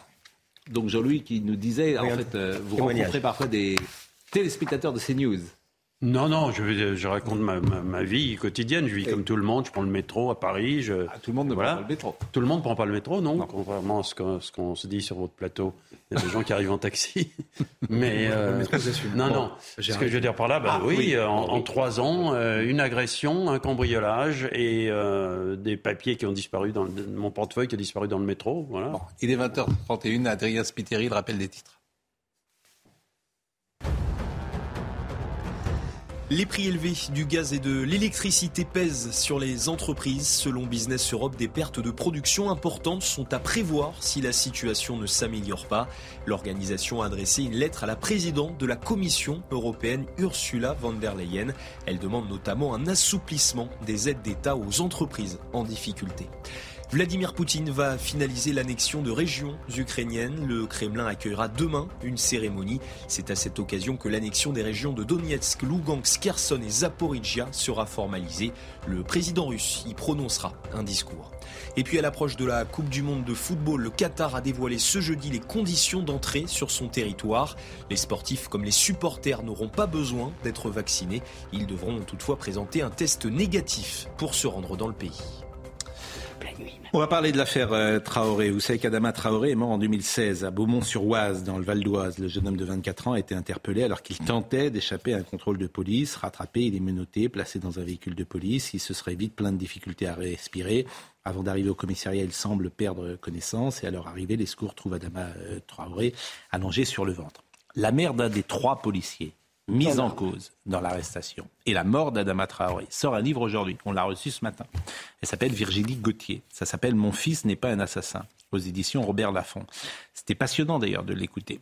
Donc Jean-Louis qui nous disait, en Oui, fait, euh, vous rencontrez parfois des téléspectateurs de CNews. Non, non, je, raconte ma, ma- ma vie quotidienne. Je vis comme tout le monde. Je prends le métro à Paris. Je, tout le monde ne voilà. prend pas le métro. Tout le monde ne prend pas le métro, non, contrairement à ce qu'on ce qu'on se dit sur votre plateau. Il y a des gens qui arrivent en taxi. Mais euh, métro, non, Bon, non. Ce que je veux dire par là, bah, Ah, oui, oui. euh, en, Ah, trois ans, euh, une agression, un cambriolage et euh, des papiers qui ont disparu dans le- mon portefeuille qui a disparu dans le métro. Voilà. Il est 20h31, Adrien Spiteri, le rappel des titres. Les prix élevés du gaz et de l'électricité pèsent sur les entreprises. Selon Business Europe, des pertes de production importantes sont à prévoir si la situation ne s'améliore pas. L'organisation a adressé une lettre à la présidente de la Commission européenne, Ursula von der Leyen. Elle demande notamment un assouplissement des aides d'État aux entreprises en difficulté. Vladimir Poutine va finaliser l'annexion de régions ukrainiennes. Le Kremlin accueillera demain une cérémonie. C'est à cette occasion que l'annexion des régions de Donetsk, Lugansk, Kherson et Zaporizhia sera formalisée. Le président russe y prononcera un discours. Et puis à l'approche de la Coupe du Monde de football, le Qatar a dévoilé ce jeudi les conditions d'entrée sur son territoire. Les sportifs comme les supporters n'auront pas besoin d'être vaccinés. Ils devront toutefois présenter un test négatif pour se rendre dans le pays. On va parler de l'affaire euh, Traoré. Vous savez qu'Adama Traoré est mort en 2016 à Beaumont-sur-Oise, dans le Val d'Oise. Le jeune homme de 24 ans a été interpellé alors qu'il tentait d'échapper à un contrôle de police. Rattrapé, il est menotté, placé dans un véhicule de police. Il se serait vite plein de difficultés à respirer. Avant d'arriver au commissariat, il semble perdre connaissance. Et à leur arrivée, les secours trouvent Adama euh, Traoré allongé sur le ventre. La mère d'un des trois policiers mise en cause dans l'arrestation et la mort d'Adama Traoré sort un livre aujourd'hui. On l'a reçu ce matin. Elle s'appelle Virginie Gauthier. Ça s'appelle Mon fils n'est pas un assassin aux éditions Robert Laffont. C'était passionnant d'ailleurs de l'écouter.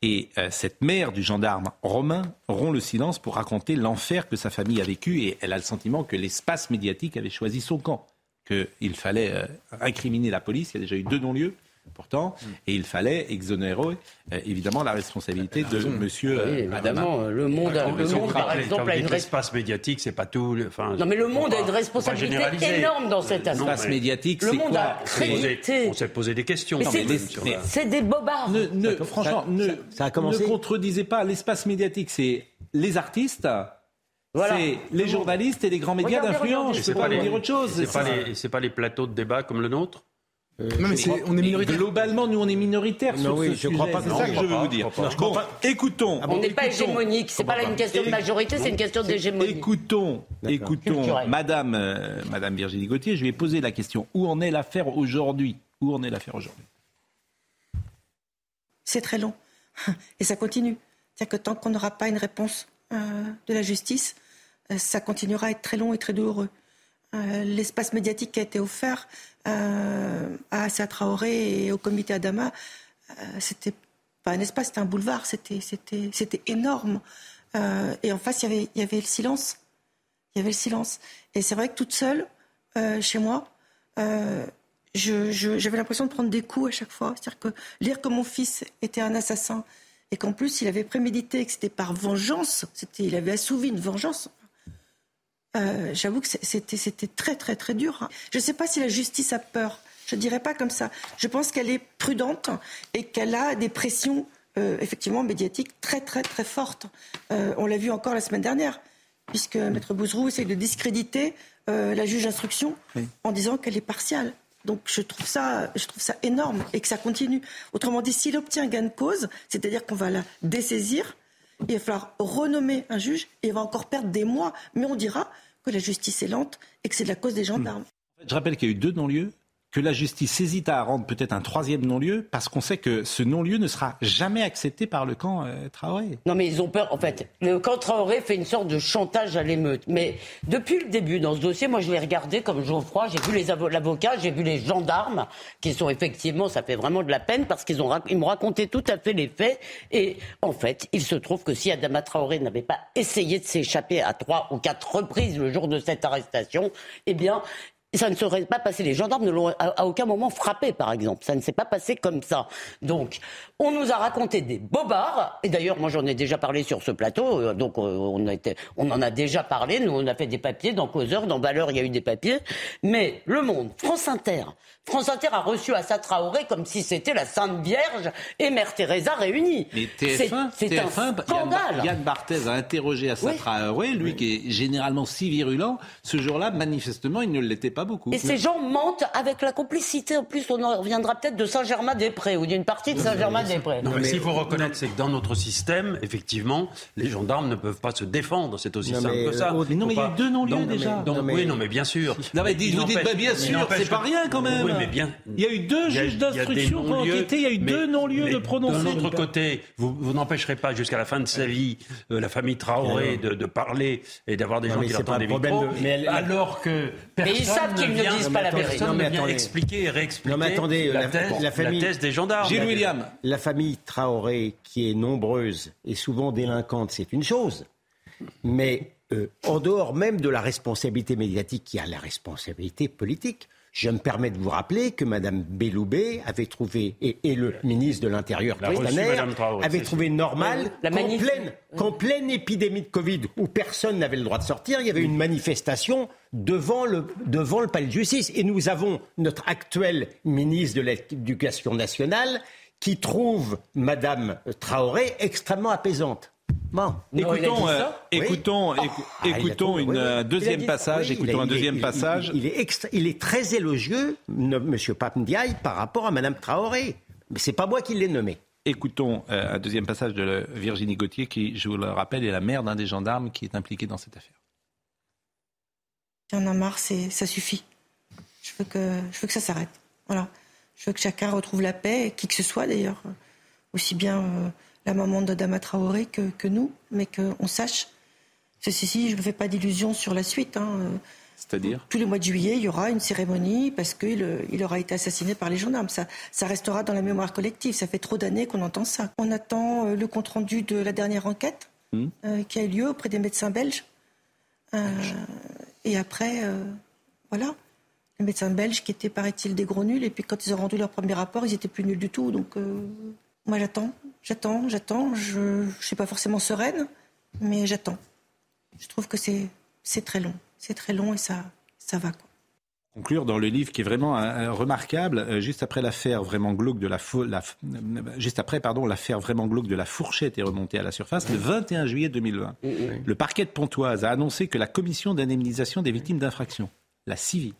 Et euh, cette mère du gendarme Romain rompt le silence pour raconter l'enfer que sa famille a vécu et elle a le sentiment que l'espace médiatique avait choisi son camp, qu'il fallait euh, incriminer la police. Il y a déjà eu deux non-lieux pourtant, et il fallait exonérer euh, évidemment la responsabilité de Monsieur. Oui, euh, évidemment, le monde, a- le monde par exemple, a une responsabilité. L'espace médiatique, c'est pas tout. le- Enfin, Non, mais le monde a une responsabilité énorme dans cette Non, affaire. L'espace médiatique, Le monde a crédité. On s'est posé des questions. C'est- des bobards. Ne, ne- franchement, ne, ça a commencé. ne contredisez pas l'espace médiatique. C'est les artistes, Voilà. c'est les journalistes et les grands médias d'influence. Je C'est peux pas vous dire autre chose. C'est pas pas les plateaux de débat comme le nôtre. Non, mais on est minoritaire. Globalement, nous, on est minoritaire Non, sur oui, ce je sujet. crois pas que C'est ça que je veux pas, vous dire. pas. Bon, écoutons. On n'est pas hégémonique. C'est pas là une question de majorité, c'est une question d'hégémonie. Écoutons, écoutons. Madame, euh, Madame Virginie Gauthier. Je lui ai posé la question où en est l'affaire aujourd'hui? Où en est l'affaire aujourd'hui? C'est très long. Et ça continue. C'est-à-dire que tant qu'on n'aura pas une réponse euh, de la justice, euh, ça continuera à être très long et très douloureux. Euh, L'espace médiatique qui a été offert euh, à Assa Traoré et au comité Adama, euh, c'était pas un espace, c'était un boulevard, c'était, c'était, c'était énorme. Euh, et en face, il y avait, il y avait le silence. Il y avait le silence. Et c'est vrai que toute seule, chez moi, j'avais l'impression de prendre des coups à chaque fois. C'est-à-dire que lire que mon fils était un assassin et qu'en plus il avait prémédité, que c'était par vengeance, c'était, il avait assouvi une vengeance. Euh, j'avoue que c'était, c'était très très très dur. hein. Je ne sais pas si la justice a peur. Je ne dirais pas comme ça. Je pense qu'elle est prudente et qu'elle a des pressions euh, effectivement médiatiques très très très fortes. Euh, on l'a vu encore la semaine dernière, puisque Maître Bouzrou essaye de discréditer la juge d'instruction en disant qu'elle est partiale. Donc je trouve ça, je trouve ça énorme et que ça continue. Autrement dit, s'il obtient gain de cause, c'est-à-dire qu'on va la dessaisir, il va falloir renommer un juge et il va encore perdre des mois. Mais on dira que la justice est lente et que c'est de la cause des gendarmes. Je rappelle qu'il y a eu deux non-lieux, que la justice hésite à rendre peut-être un troisième non-lieu, parce qu'on sait que ce non-lieu ne sera jamais accepté par le camp euh, Traoré. Non, mais ils ont peur. En fait, le camp Traoré fait une sorte de chantage à l'émeute. Mais depuis le début, dans ce dossier, moi, je l'ai regardé comme Geoffroy. J'ai vu les avo- l'avocat, j'ai vu les gendarmes, qui sont effectivement, ça fait vraiment de la peine parce qu'ils ont, ils m'ont raconté tout à fait les faits. Et en fait, il se trouve que si Adama Traoré n'avait pas essayé de s'échapper à trois ou quatre reprises le jour de cette arrestation, eh bien, ça ne serait pas passé. Les gendarmes ne l'ont à, à aucun moment frappé, par exemple. Ça ne s'est pas passé comme ça. Donc, on nous a raconté des bobards. Et d'ailleurs, moi, j'en ai déjà parlé sur ce plateau. euh, Donc, euh, on, en a déjà parlé. Nous, on a fait des papiers dans Causeur, dans Valeur, il y a eu des papiers. Mais Le Monde, France Inter, France Inter a reçu Assa Traoré comme si c'était la Sainte Vierge et Mère Teresa réunies. Mais C'est- TF1, c'est un TF1 Yann, scandale. Yann Barthès a interrogé Assa Oui. Traoré, lui qui est généralement si virulent. Ce jour-là, manifestement, il ne l'était pas beaucoup. Et ces gens mentent avec la complicité. En plus, on en reviendra peut-être de Saint-Germain-des-Prés ou d'une partie de Saint-Germain-des-Prés. Non, mais, s'il faut reconnaître, c'est que dans notre système, effectivement, les gendarmes ne peuvent pas se défendre. C'est aussi Non, simple mais, que ça. euh, mais non, mais il y a eu deux non-lieux déjà. donc, Non, mais- Oui, non, mais bien sûr. Non, mais Il vous dites, bah, bien sûr, c'est pas rien quand même. Oui, mais bien. Il y a eu deux juges d'instruction qui ont non-lieux, enquêté, il y a eu deux non-lieux de prononcer. D'un autre côté, vous, vous n'empêcherez pas jusqu'à la fin de sa vie euh, la famille Traoré de, de parler et d'avoir des Non, gens qui l'entendent des micros, de- mais elle- alors que personne ils savent qu'ils ne vient- disent pas la vérité. Personne Non, mais ne vient attendez. expliquer et réexpliquer Non, mais attendez, la, thèse, la famille- thèse des gendarmes. Gilles William. La famille Traoré, qui est nombreuse et souvent délinquante, c'est une chose. Mais euh, en dehors même de la responsabilité médiatique, il y a la responsabilité politique. Je me permets de vous rappeler que Mme Belloubet avait trouvé, et, et le ministre de l'Intérieur, Castaner, avait trouvé normal pleine, qu'en pleine épidémie de Covid, où personne n'avait le droit de sortir, il y avait une manifestation devant le, devant le palais de justice. Et nous avons notre actuel ministre de l'Éducation nationale qui trouve Mme Traoré extrêmement apaisante. Bon, écoutons, euh, écoutons, ah, écoutons une euh, deuxième passage. écoutons un deuxième passage. Il, est il est très élogieux, Monsieur Papendiaï, par rapport à Madame Traoré. Mais c'est pas moi qui l'ai nommé. Écoutons un deuxième passage de Virginie Gauthier, qui, je vous le rappelle, est la mère d'un des gendarmes qui est impliqué dans cette affaire. J'en ai marre, ça suffit. Je veux que, je veux que ça s'arrête. Voilà. Je veux que chacun retrouve la paix, qui que ce soit d'ailleurs, aussi bien la maman de Dama Traoré que, que nous, mais qu'on sache. Ceci ci, je ne me fais pas d'illusions sur la suite. Hein. C'est-à-dire? Tous les mois de juillet, il y aura une cérémonie parce qu'il il aura été assassiné par les gendarmes. Ça, ça restera dans la mémoire collective. Ça fait trop d'années qu'on entend ça. On attend euh, le compte-rendu de la dernière enquête hmm. euh, qui a eu lieu auprès des médecins belges. Euh, et après, voilà. Les médecins belges qui étaient, paraît-il, des gros nuls. Et puis quand ils ont rendu leur premier rapport, ils étaient plus nuls du tout. Donc moi, j'attends. J'attends, j'attends. Je ne suis pas forcément sereine, mais j'attends. Je trouve que c'est très long. C'est très long et ça, ça va. Quoi. Conclure dans le livre qui est vraiment euh, remarquable, euh, juste après l'affaire vraiment glauque de la, la juste après pardon l'affaire vraiment glauque de la fourchette est remontée à la surface le 21 juillet 2020. Le parquet de Pontoise a annoncé que la commission d'indemnisation des victimes d'infractions, la CIVI,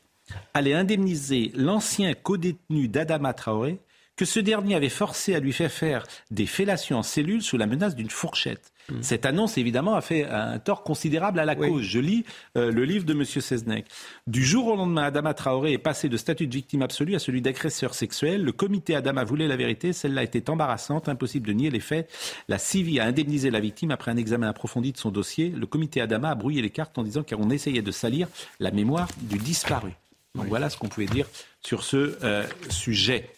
allait indemniser l'ancien codétenu d'Adama Traoré que ce dernier avait forcé à lui faire faire des fellations en cellule sous la menace d'une fourchette. Mmh. Cette annonce, évidemment, a fait un tort considérable à la cause. Je lis euh, le livre de M. Seznec. Du jour au lendemain, Adama Traoré est passé de statut de victime absolue à celui d'agresseur sexuel. Le comité Adama voulait la vérité. Celle-là était embarrassante, impossible de nier les faits. La CIVI a indemnisé la victime après un examen approfondi de son dossier. Le comité Adama a brouillé les cartes en disant qu'on essayait de salir la mémoire du disparu. voilà ce qu'on pouvait dire sur ce euh, sujet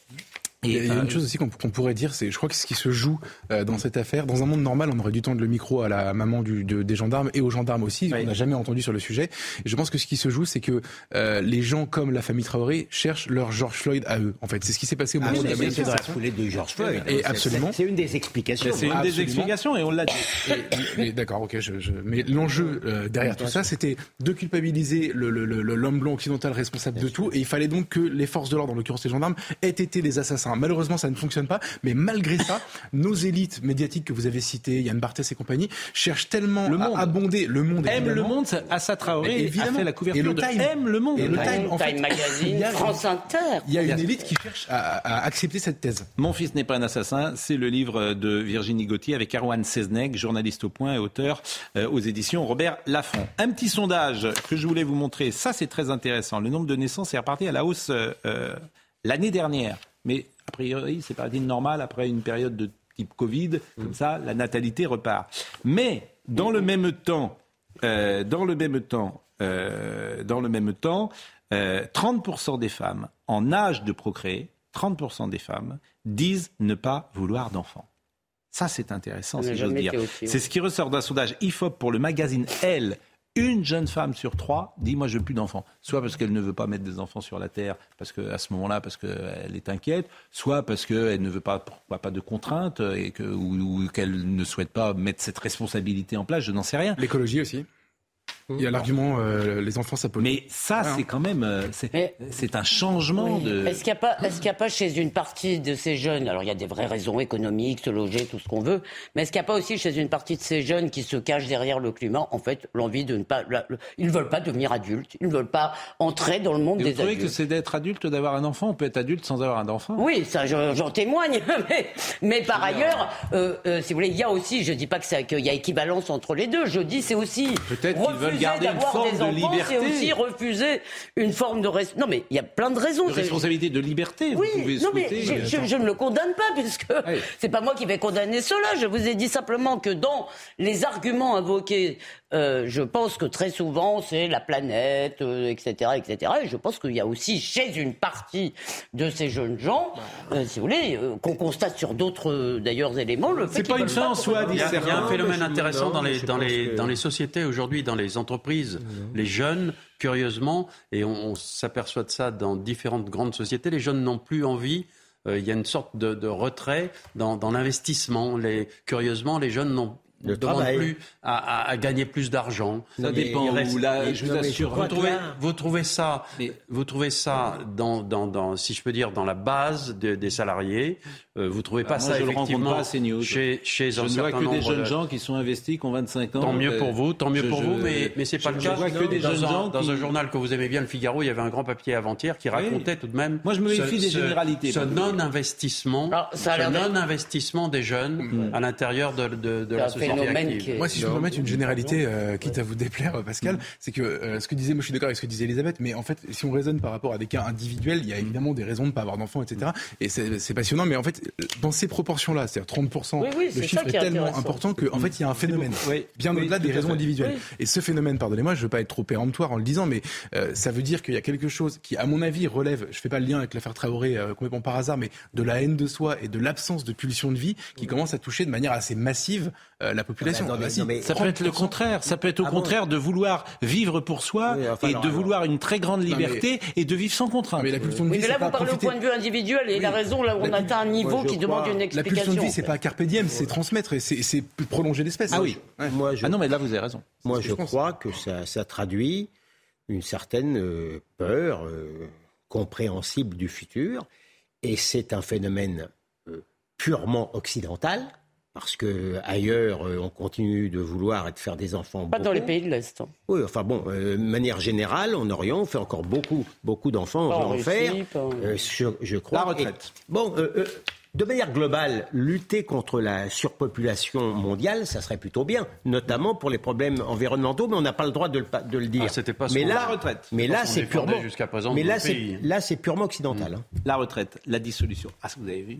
il y a une chose aussi qu'on pourrait dire, c'est, je crois que ce qui se joue euh, dans cette affaire, dans un monde normal, on aurait dû tendre le micro à la maman du, des gendarmes et aux gendarmes aussi. On n'a jamais entendu sur le sujet. Et je pense que ce qui se joue, c'est que euh, les gens comme la famille Traoré cherchent leur George Floyd à eux. En fait, c'est ce qui s'est passé au ah, moment de la manifestation. dans la foulée de George Floyd. Et absolument. C'est une des explications. C'est une des explications et on l'a dit. D'accord, ok. Je, je... Mais l'enjeu euh, derrière tout ça, c'était de culpabiliser l'homme le, le, blanc occidental responsable de tout. Et il fallait donc que les forces de l'ordre, en l'occurrence les gendarmes, aient été des assassins. Malheureusement, ça ne fonctionne pas. Mais malgré ça, nos élites médiatiques que vous avez citées, Yann Barthès et compagnie, cherchent tellement le monde. à abonder le monde. Aime le monde, Assa Traoré évidemment. a fait la couverture et le Time, Aime le monde. Et le Time, en fait, Magazine, France Inter. Il y a une élite qui cherche à, accepter cette thèse. Mon fils n'est pas un assassin, c'est le livre de Virginie Gauthier avec Arwan Seznec, journaliste au point et auteur euh, aux éditions Robert Laffont. Un petit sondage que je voulais vous montrer, ça c'est très intéressant. Le nombre de naissances est reparti à la hausse euh, euh, l'année dernière. Mais a priori, c'est pas normal après une période de type Covid. Comme mm. ça, la natalité repart. Mais dans le même temps, euh, dans le même temps, euh, dans le même temps, 30% euh, des femmes en âge de procréer, 30% des femmes disent ne pas vouloir d'enfants. Ça, c'est intéressant, si j'ose dire. C'est ce qui ressort d'un sondage IFOP pour le magazine Elle une jeune femme sur trois dit moi je veux plus d'enfants. Soit parce qu'elle ne veut pas mettre des enfants sur la terre, parce que à ce moment-là, parce qu'elle est inquiète, soit parce qu'elle ne veut pas, pourquoi pas de contraintes et que, ou qu'elle ne souhaite pas mettre cette responsabilité en place. Je n'en sais rien. L'écologie aussi. Il y a l'argument euh, les enfants ça peut. Mais ça c'est quand même euh, c'est un changement de. Est-ce qu'il n'y a pas est-ce qu'il a pas chez une partie de ces jeunes alors il y a des vraies raisons économiques se loger tout ce qu'on veut mais est-ce qu'il n'y a pas aussi chez une partie de ces jeunes qui se cachent derrière le climat en fait l'envie de ne pas ils ne veulent pas devenir adultes ils ne veulent pas entrer dans le monde des adultes. Vous trouvez que c'est d'être adulte d'avoir un enfant on peut être adulte sans avoir un enfant? Oui ça j'en témoigne mais, mais par ailleurs euh, si vous voulez il y a aussi je dis pas que qu'il y a équivalence entre les deux je dis c'est aussi peut-être garder une forme des de liberté. C'est aussi refuser une forme de non mais il y a plein de raisons. De responsabilité de liberté. Oui, vous pouvez non mais je, ne le condamne pas puisque c'est pas moi qui vais condamner cela. Je vous ai dit simplement que dans les arguments invoqués, euh, je pense que très souvent c'est la planète, etc., euh, etc. Et je pense qu'il y a aussi chez une partie de ces jeunes gens, euh, si vous voulez, qu'on constate sur d'autres d'ailleurs éléments, le fait. C'est pas une fin en soi. Il y, a un phénomène intéressant dans les dans les dans les sociétés aujourd'hui, dans les entreprises les jeunes, curieusement, et on, s'aperçoit de ça dans différentes grandes sociétés, les jeunes n'ont plus envie euh, il y a une sorte de, retrait dans, l'investissement. curieusement, les jeunes ne demande plus à, à, gagner plus d'argent. Ça dépend. Où, là, je vous assure. Vous trouvez, vous trouvez ça, vous trouvez ça dans, dans, dans, si je peux dire, dans la base de, des salariés. Euh, vous trouvez pas bah, ça je effectivement le pas assez news. chez, chez je un ne vois que des jeunes de... gens qui sont investis, qui ont 25 ans. Tant mieux pour vous, tant mieux je, pour je, vous, mais, mais c'est pas je, le cas. Je vois que des dans jeunes un, gens dans qui... un journal que vous aimez bien, le Figaro, il y avait un grand papier avant-hier qui racontait oui. tout de même. Moi, je me méfie ce, des généralités. Ce non-investissement, ce non-investissement des jeunes mmh. à l'intérieur de, de, de la société active. Moi, si je peux une généralité, euh, quitte à vous déplaire, Pascal, c'est que euh, ce que disait, moi, je suis d'accord avec ce que disait Elisabeth, mais en fait, si on raisonne par rapport à des cas individuels, il y a évidemment des raisons de ne pas avoir d'enfants, etc. Et c'est passionnant, mais en fait, dans ces proportions-là, c'est-à-dire 30%, oui, oui, le chiffre est, est tellement important qu'en fait, il y a un phénomène, oui, bien oui, au-delà des raisons fait. individuelles. Et ce phénomène, pardonnez-moi, je ne veux pas être trop péremptoire en le disant, mais euh, ça veut dire qu'il y a quelque chose qui, à mon avis, relève, je fais pas le lien avec l'affaire Traoré euh, complètement par hasard, mais de la haine de soi et de l'absence de pulsion de vie qui commence à toucher de manière assez massive euh, la population. Ah bah non, mais, ça peut être le contraire. Ça peut être au ah contraire bon de vouloir vivre pour soi oui, enfin, et de vouloir alors. une très grande liberté non, mais... et de vivre sans contrainte. Mais, la pulsion de vie, oui, mais là, vous parlez profiter... au point de vue individuel et oui. la raison, là, on atteint un niveau qui demande une explication. La pulsion de vie, c'est pas carpe diem, c'est transmettre et c'est prolonger l'espèce. Ah oui. Ouais. Moi, je... Ah non, mais là, vous avez raison. Moi, je, crois que ça, ça, traduit une certaine euh, peur euh, compréhensible du futur. Et c'est un phénomène euh, purement occidental, parce que ailleurs, on continue de vouloir et de faire des enfants. Pas beaucoup. dans les pays de l'Est. Hein. Oui, enfin bon, de manière générale, en Orient, on fait encore beaucoup, beaucoup d'enfants, on veut en faire. je, je, crois. La retraite. Et, bon, de manière globale, lutter contre la surpopulation mondiale, ça serait plutôt bien, notamment pour les problèmes environnementaux, mais on n'a pas le droit de le, de le dire. Ah, C'était pas mais la là, retraite. Mais là, c'est purement. Présent mais là, c'est là, c'est purement occidental. Mmh. Hein. La retraite, la dissolution. Ah, vous avez vu?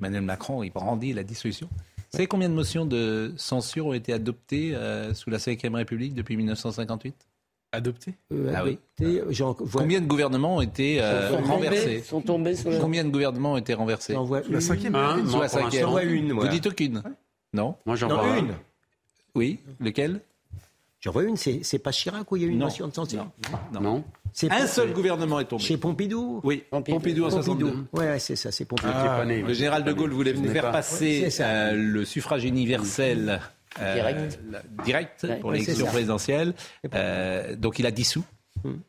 Emmanuel Macron, il brandit la dissolution. Vous savez combien de motions de censure ont été adoptées euh, sous la Ve République depuis 1958 Adoptées? Euh, Ah oui. Vois... Combien de gouvernements ont été euh, sont renversés? sont tombés la... Combien de gouvernements ont été renversés? La cinquième. Un, sous la cinquième. J'en vois une. Moi. Vous dites aucune? Non? Moi, j'en non, vois une. Oui. Lequel? J'en vois une. C'est pas Chirac où il y a eu une non. motion de censure Non. non. Un seul gouvernement est tombé. Chez Pompidou Oui, Pompidou, Pompidou en 62. Oui, ouais, c'est ça, c'est Pompidou. Ah, le général de Gaulle voulait faire passer euh, le suffrage universel euh, direct, direct ouais, pour ouais, l'élection présidentielle. Euh, donc il a dissous. Hum.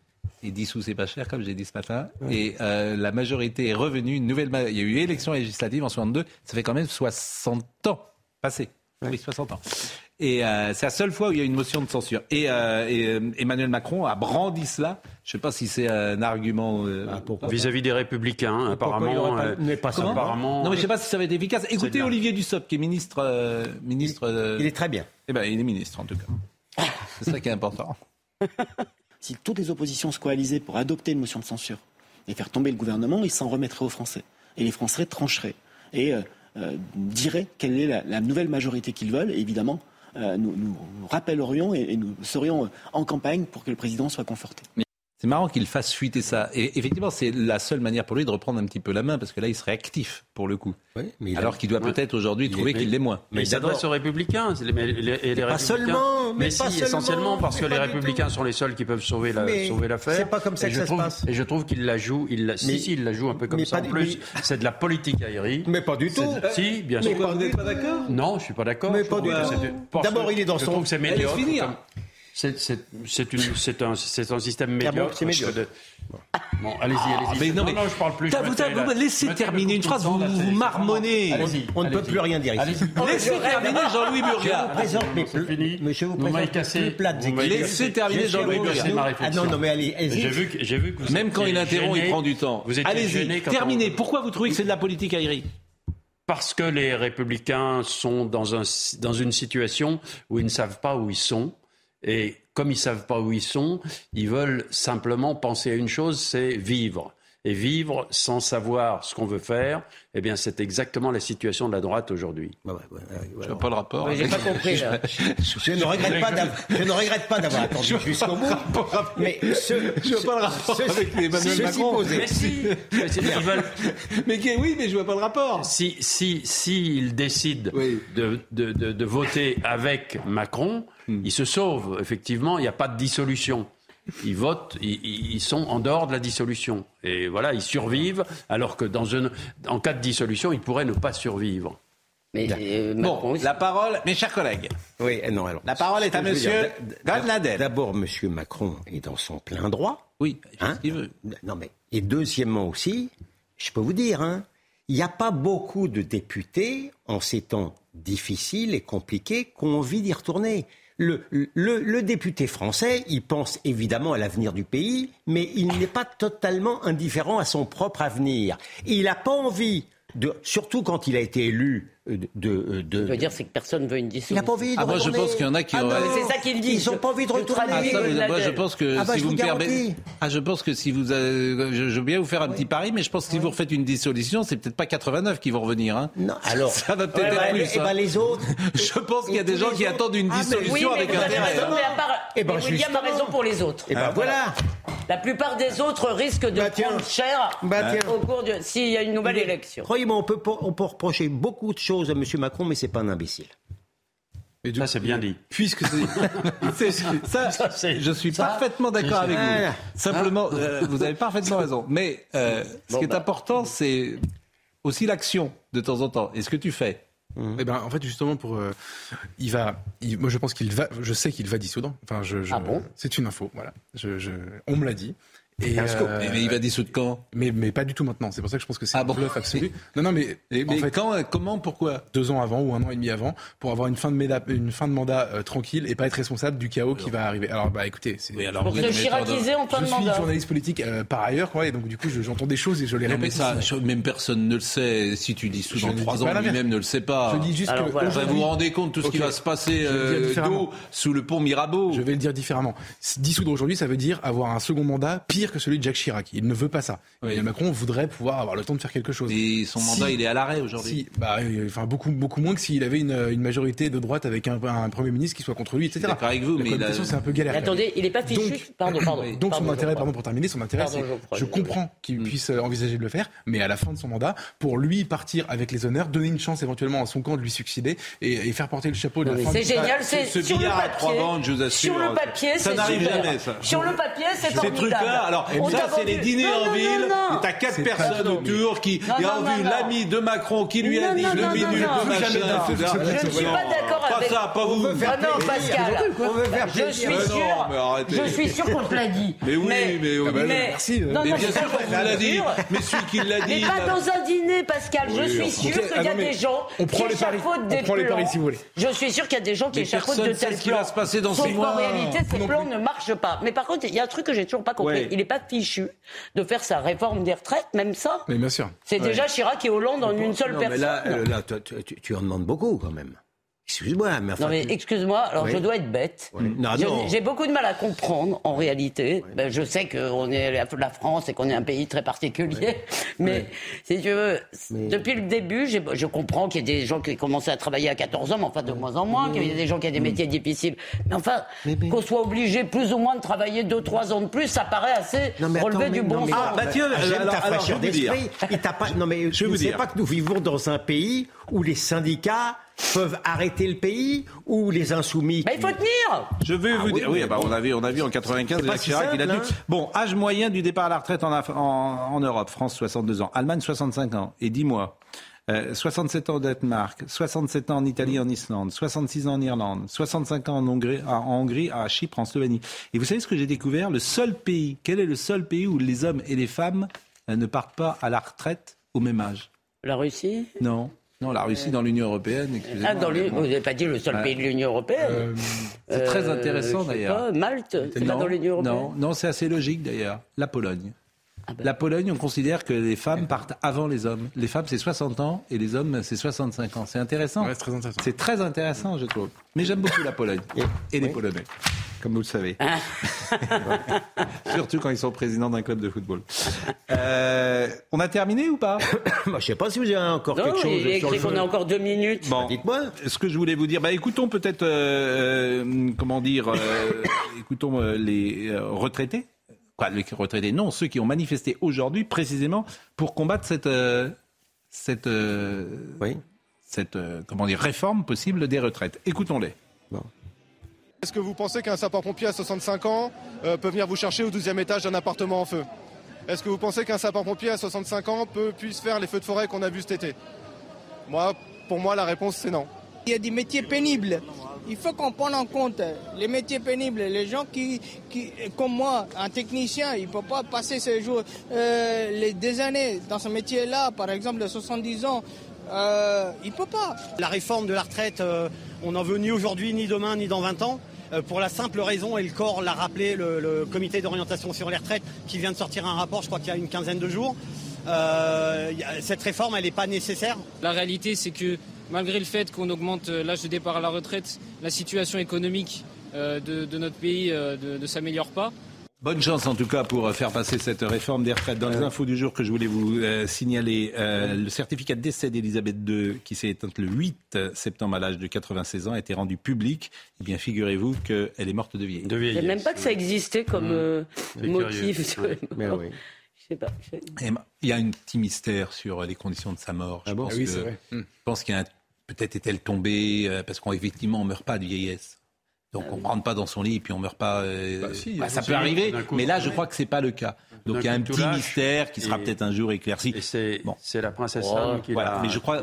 Et dissous, c'est pas cher, comme j'ai dit ce matin. Ouais. Et euh, la majorité est revenue. Une nouvelle. Ma... Il y a eu élection législative en 62. Ça fait quand même 60 ans passé. Ouais. Oui, 60 ans. Et euh, c'est la seule fois où il y a une motion de censure. Et, euh, et euh, Emmanuel Macron a brandi cela. Je ne sais pas si c'est un argument ah, vis-à-vis -vis des Républicains, apparemment. Pas, pas apparemment. Non, mais je ne sais pas si ça va être efficace. Écoutez Olivier Dussopt, qui est ministre. euh, ministre il, il, est très bien. Eh ben, il est ministre en tout cas. c'est ça qui est important. si toutes les oppositions se coalisaient pour adopter une motion de censure et faire tomber le gouvernement, ils s'en remettraient aux Français. Et les Français trancheraient et euh, euh, diraient quelle est la, la nouvelle majorité qu'ils veulent. Et évidemment, nous, nous, rappellerions et, et, nous serions en campagne pour que le président soit conforté. Mais... C'est marrant qu'il fasse fuiter ça. Et effectivement, c'est la seule manière pour lui de reprendre un petit peu la main, parce que là, il serait actif, pour le coup. Oui, mais Alors a... qu'il doit peut-être aujourd'hui trouver qu'il l'est moins. Mais, mais il s'adresse aux républicains. Les, les, les, les pas seulement, mais, mais si, seulement, essentiellement parce que les républicains sont les seuls qui peuvent sauver la, sauver l'affaire. C'est pas comme ça que ça trouve, se passe. Et je trouve qu'il la joue, il la, mais, si, si, il la joue un peu comme ça. En plus, c'est de la politique aérienne. Mais pas du tout. Si, bien sûr. Vous n'êtes pas d'accord Non, je suis pas d'accord. Mais pas du tout. D'abord, il est dans son. C'est médiocre. C'est un, un système médiocre. C'est médiocre. De... Bon, allez-y, allez-y. Ah, mais non, mais non, je parle plus. Vous, vous, laissez terminer une phrase, vous vous marmonnez. Allez-y, on ne peut plus rien dire ici. Laissez terminer Jean-Louis Burga. présente mes mais je vous présente plus plates Laissez terminer Jean-Louis Burga. Ah non, non, mais allez, J'ai vu que, j'ai vu que vous Même quand il interrompt, il prend du temps. Allez-y, terminez. Pourquoi vous trouvez que c'est de la politique aérienne parce que les républicains sont dans, un, dans une situation où ils ne savent pas où ils sont. Et comme ils savent pas où ils sont, ils veulent simplement penser à une chose, c'est vivre. Et vivre sans savoir ce qu'on veut faire, eh bien, c'est exactement la situation de la droite aujourd'hui. Ouais, ouais, ouais, je vois pas le rapport. J'ai pas compris. Là. je, ne regrette pas je ne regrette pas d'avoir attendu jusqu'au bout. Mais ce, je vois pas le rapport ce, avec Emmanuel Macron. Posé. Mais si, mais, si mais oui, mais je vois pas le rapport. Si, si, si ils décident oui. de, de, de, de, voter avec Macron, hmm. ils se sauvent. Effectivement, il n'y a pas de dissolution ils votent, ils, sont en dehors de la dissolution. Et voilà, ils survivent, alors que dans une, en cas de dissolution, ils pourraient ne pas survivre. Mais, euh, bon, la parole, mes chers collègues. Oui, eh non, alors, la parole est à Monsieur Golnadel. D'abord, Monsieur Macron est dans son plein droit. Oui, hein il veut. Non, mais et deuxièmement aussi, je peux vous dire, hein, il n'y a pas beaucoup de députés en ces temps difficiles et compliqués qui ont envie d'y retourner le, le, député français, il pense évidemment à l'avenir du pays, mais il n'est pas totalement indifférent à son propre avenir. Et il n'a pas envie, de, surtout quand il a été élu euh, de. de, euh, de... veut dire c'est que personne ne veut une dissolution. Il n'a pas envie de ah a ah, C'est ça qu'il dit. Ils n'ont pas envie de retourner. Ah, ça, mais, moi je pense que ah, bah, si vous, me permettez. Ah je pense que si vous, euh, je, veux bien vous faire un petit pari, mais je pense que si vous refaites une dissolution, c'est peut-être pas 89 qui vont revenir. Hein. Non. Alors. Ça va peut-être ouais, être bah, plus. Et eh hein. Ben, les autres. je pense qu'il y a des gens qui attendent une ah, dissolution avec intérêt. Et eh ben, William a raison pour les autres. Et ben voilà. La plupart des autres risquent de bah prendre cher bah, au cours de s'il y a une nouvelle élection. Croyez-moi, on peut, on peut reprocher beaucoup de choses chose à M. Macron, mais c'est pas un imbécile. Et du ça, c'est bien euh, dit. Puisque ça, je suis parfaitement d'accord avec vous. Simplement, hein euh, vous avez parfaitement raison. Mais euh, ce qui est bah. important, c'est aussi l'action de temps en temps. Et ce que tu fais. Mmh. Ben, en fait, justement, pour, il va, moi, je pense qu'il va, je sais qu'il va dissoudre. Enfin, ah bon? C'est une info, voilà. On me l'a dit. Et, euh, euh, mais, il va dissoudre quand? Mais, pas du tout maintenant. C'est pour ça que je pense que c'est un bon bluff absolu. non, non, mais, mais quand, comment, pourquoi? Deux ans avant ou un an et demi avant pour avoir une fin de, mandat euh, tranquille et pas être responsable du chaos qui va arriver. Alors, bah écoutez, c'est. Oui, alors, en fin de mandat. Je suis journaliste politique par ailleurs, quoi, et donc du coup, j'entends des choses et je les répète. Mais ça, même personne ne le sait. Si tu dis sous trois ans, lui-même ne le sait pas. Je dis juste alors, que. Vous vous rendez compte de tout ce qui va se passer sous le pont Mirabeau Je vais le dire différemment. Dissoudre aujourd'hui, ça veut dire avoir un second mandat pire que celui de Jacques Chirac. Il ne veut pas ça. Macron voudrait pouvoir avoir le temps de faire quelque chose. Et son mandat, il est à l'arrêt aujourd'hui. Si, bah, enfin, beaucoup, beaucoup moins que s'il avait une, majorité de droite avec un, Premier ministre qui soit contre lui, etc. D'accord avec vous, mais la c'est un peu galère. Mais attendez, il n'est pas fichu. Donc, pardon, pardon. Donc son intérêt, pardon, pour terminer, son intérêt, pardon, je, comprends qu'il mm. puisse envisager de le faire, mais à la fin de son mandat, pour lui partir avec les honneurs, donner une chance éventuellement à son camp de lui succéder et, faire porter le chapeau de la France. C'est génial, c'est ce sur, le papier, bandes, je vous assure, sur le papier. Ça n'arrive jamais, ça. Sur le papier, c'est formidable. Ces on ça, c'est les dîners en non, ville. T'as quatre personnes autour qui. Il y a l'ami de Macron qui lui a dit le minute de machin. Je ne suis pas d'accord avec. Ça, pas vous. Ah non, Pascal. On veut faire Je suis sûr. Je suis sûr qu'on te l'a dit. Mais oui, mais. Bah, Merci. Euh, mais bien sûr qu'on l'a dit. Mais celui qui l'a dit. Mais pas dans un dîner, Pascal. Ah je suis sûr qu'il y a des gens qui échafaudent des plans. Je suis sûr qu'il y a des gens qui échafaudent de tels plans. Sauf En réalité, ces plans ne marchent pas. Mais par contre, il y a un truc que j'ai toujours pas compris pas fichu de faire sa réforme des retraites, même ça. Mais bien sûr. C'est déjà Chirac et Hollande en une seule non, personne. Mais là, euh, là tu, tu en demandes beaucoup quand même. Excuse-moi, mais enfin, Non, mais excuse-moi, alors je dois être bête. Non, non. J'ai beaucoup de mal à comprendre, en réalité. Ben, je sais qu'on est la France et qu'on est un pays très particulier, mais si tu veux, depuis le début, je comprends qu'il y a des gens qui commençaient à travailler à 14 ans, mais enfin de moins en moins, qu'il y a des gens qui ont des métiers difficiles. Mais enfin, qu'on soit obligé plus ou moins de travailler 2-3 ans de plus, ça paraît assez non, relevé du bon sens. Mathieu, alors, Non, mais je ne sais pas que nous vivons dans un pays où les syndicats peuvent arrêter le pays ou les insoumis bah, Il faut tenir Je veux ah vous dire. Oui, bah, on, a vu, on a vu en 95 Jacques Chirac, simple, il a dit. Hein. Bon, âge moyen du départ à la retraite en, Europe, France 62 ans, Allemagne 65 ans et dis-moi, euh, 67 ans au Danemark, 67 ans en Italie, en Islande, 66 ans en Irlande, 65 ans en Hongrie, en Hongrie, à Chypre, en Slovénie. Et vous savez ce que j'ai découvert? Le seul pays, quel est le seul pays où les hommes et les femmes euh, ne partent pas à la retraite au même âge? La Russie? Non. Non, la Russie dans l'Union européenne. Ah, vous n'avez pas dit le seul pays de l'Union européenne. Euh, c'est très euh, intéressant d'ailleurs. Malte, c'est pas dans l'Union européenne. Non, non, c'est assez logique d'ailleurs. La Pologne. Ah ben. La Pologne, on considère que les femmes partent avant les hommes. Les femmes, c'est 60 ans et les hommes, c'est 65 ans. C'est intéressant. C'est très intéressant. C'est très intéressant, je trouve. Mais j'aime beaucoup la Pologne et les Polonais comme vous le savez. Ah. Surtout quand ils sont présidents d'un club de football. Euh, on a terminé ou pas bah, Je ne sais pas si vous avez encore quelque chose. Il sur qu'on a encore deux minutes. Bon, bah, dites-moi. Ce que je voulais vous dire, bah, écoutons peut-être, euh, euh, comment dire, écoutons les retraités. Quoi, les retraités Non, ceux qui ont manifesté aujourd'hui précisément pour combattre cette. cette oui. Cette comment dire, réforme possible des retraites. Écoutons-les. Bon. Est-ce que vous pensez qu'un sapeur-pompier à 65 ans euh, peut venir vous chercher au 12e étage d'un appartement en feu? Est-ce que vous pensez qu'un sapeur-pompier à 65 ans peut, puisse faire les feux de forêt qu'on a vus cet été? Moi, pour moi, la réponse, c'est non. Il y a des métiers pénibles. Il faut qu'on prenne en compte les métiers pénibles. Les gens qui, comme moi, un technicien, il ne peut pas passer ses jours, euh, les, des années dans ce métier-là, par exemple, de 70 ans. Euh, il peut pas. La réforme de la retraite, euh, on n'en veut ni aujourd'hui, ni demain, ni dans 20 ans. Euh, pour la simple raison, et le corps l'a rappelé, le, le comité d'orientation sur les retraites, qui vient de sortir un rapport, je crois qu'il y a une quinzaine de jours. Euh, cette réforme, elle n'est pas nécessaire. La réalité, c'est que malgré le fait qu'on augmente l'âge de départ à la retraite, la situation économique euh, de, de notre pays euh, de- ne s'améliore pas. Bonne chance en tout cas pour euh, faire passer cette réforme des retraites. Dans les infos du jour que je voulais vous euh, signaler, euh, le certificat de décès d'Elisabeth II, qui s'est éteinte le 8 septembre à l'âge de 96 ans, a été rendu public. Eh bien, figurez-vous qu'elle est morte de vieillesse. De Je savais même pas que ça existait comme euh, C'est motif. curieux. Mais oui. Je sais pas. je- Et ma- Il y a un petit mystère sur les conditions de sa mort. Je pense Ah oui, que- c'est vrai. je pense qu'il y a un- peut-être est-elle tombée euh, parce qu'effectivement on meurt pas de vieillesse. Donc on rentre pas dans son lit et puis on meurt pas. euh, Bah si, bah, ça si, peut arriver, coup, mais là je crois que c'est pas le cas. Donc il y a un petit lâche. mystère qui sera peut-être un jour éclirci. Et c'est c'est la princesse Oh, Anne qui voilà, l'a- mais je crois.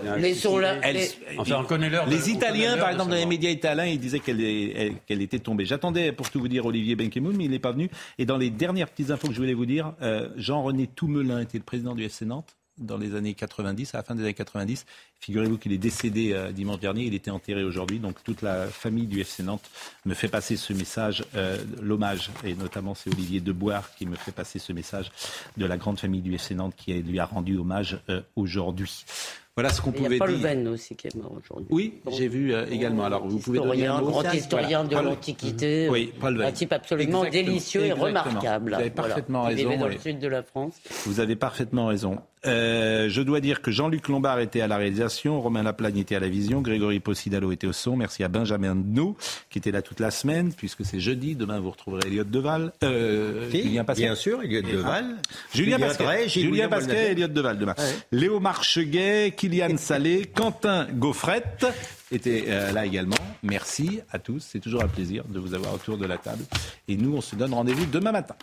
la- Elle- les- Enfin, on connaît Les on Italiens, par exemple, dans les médias italiens, ils disaient qu'elle est- elle- qu'elle était tombée. J'attendais, pour tout vous dire, Olivier Benkemoun, mais il n'est pas venu. Et dans les dernières petites infos que je voulais vous dire, euh, Jean-René Toumelin était le président du FC Nantes dans les années 90, à la fin des années 90. Figurez-vous qu'il est décédé euh, dimanche dernier, il était enterré aujourd'hui. Donc toute la famille du FC Nantes me fait passer ce message, euh, l'hommage, et notamment c'est Olivier Deboire qui me fait passer ce message de la grande famille du FC Nantes qui lui a rendu hommage euh, aujourd'hui. Voilà ce qu'on Il y pouvait a Paul dire. Venn aussi qui est mort aujourd'hui. Oui, j'ai vu euh, également. Alors, vous pouvez donner un grand historien de l'Antiquité. Oui, Paul Venn. Un type absolument Exactement, délicieux et remarquable. Vous avez Voilà. parfaitement Il raison, dans oui. le sud de la France. Vous avez parfaitement raison. Euh, je dois dire que Jean-Luc Lombard était à la réalisation, Romain Laplagne était à la vision, Grégory Possidalo était au son. Merci à Benjamin No qui était là toute la semaine, puisque c'est jeudi. Demain, vous retrouverez Elliot Deval. Euh, Si, Julien bien sûr, Elliot Deval. Ah. Julien et Elliot Deval demain. Ouais. Léo Marcheguet, Kylian Salé, Quentin Gaufrette étaient euh, là également. Merci à tous. C'est toujours un plaisir de vous avoir autour de la table. Et nous, on se donne rendez-vous demain matin.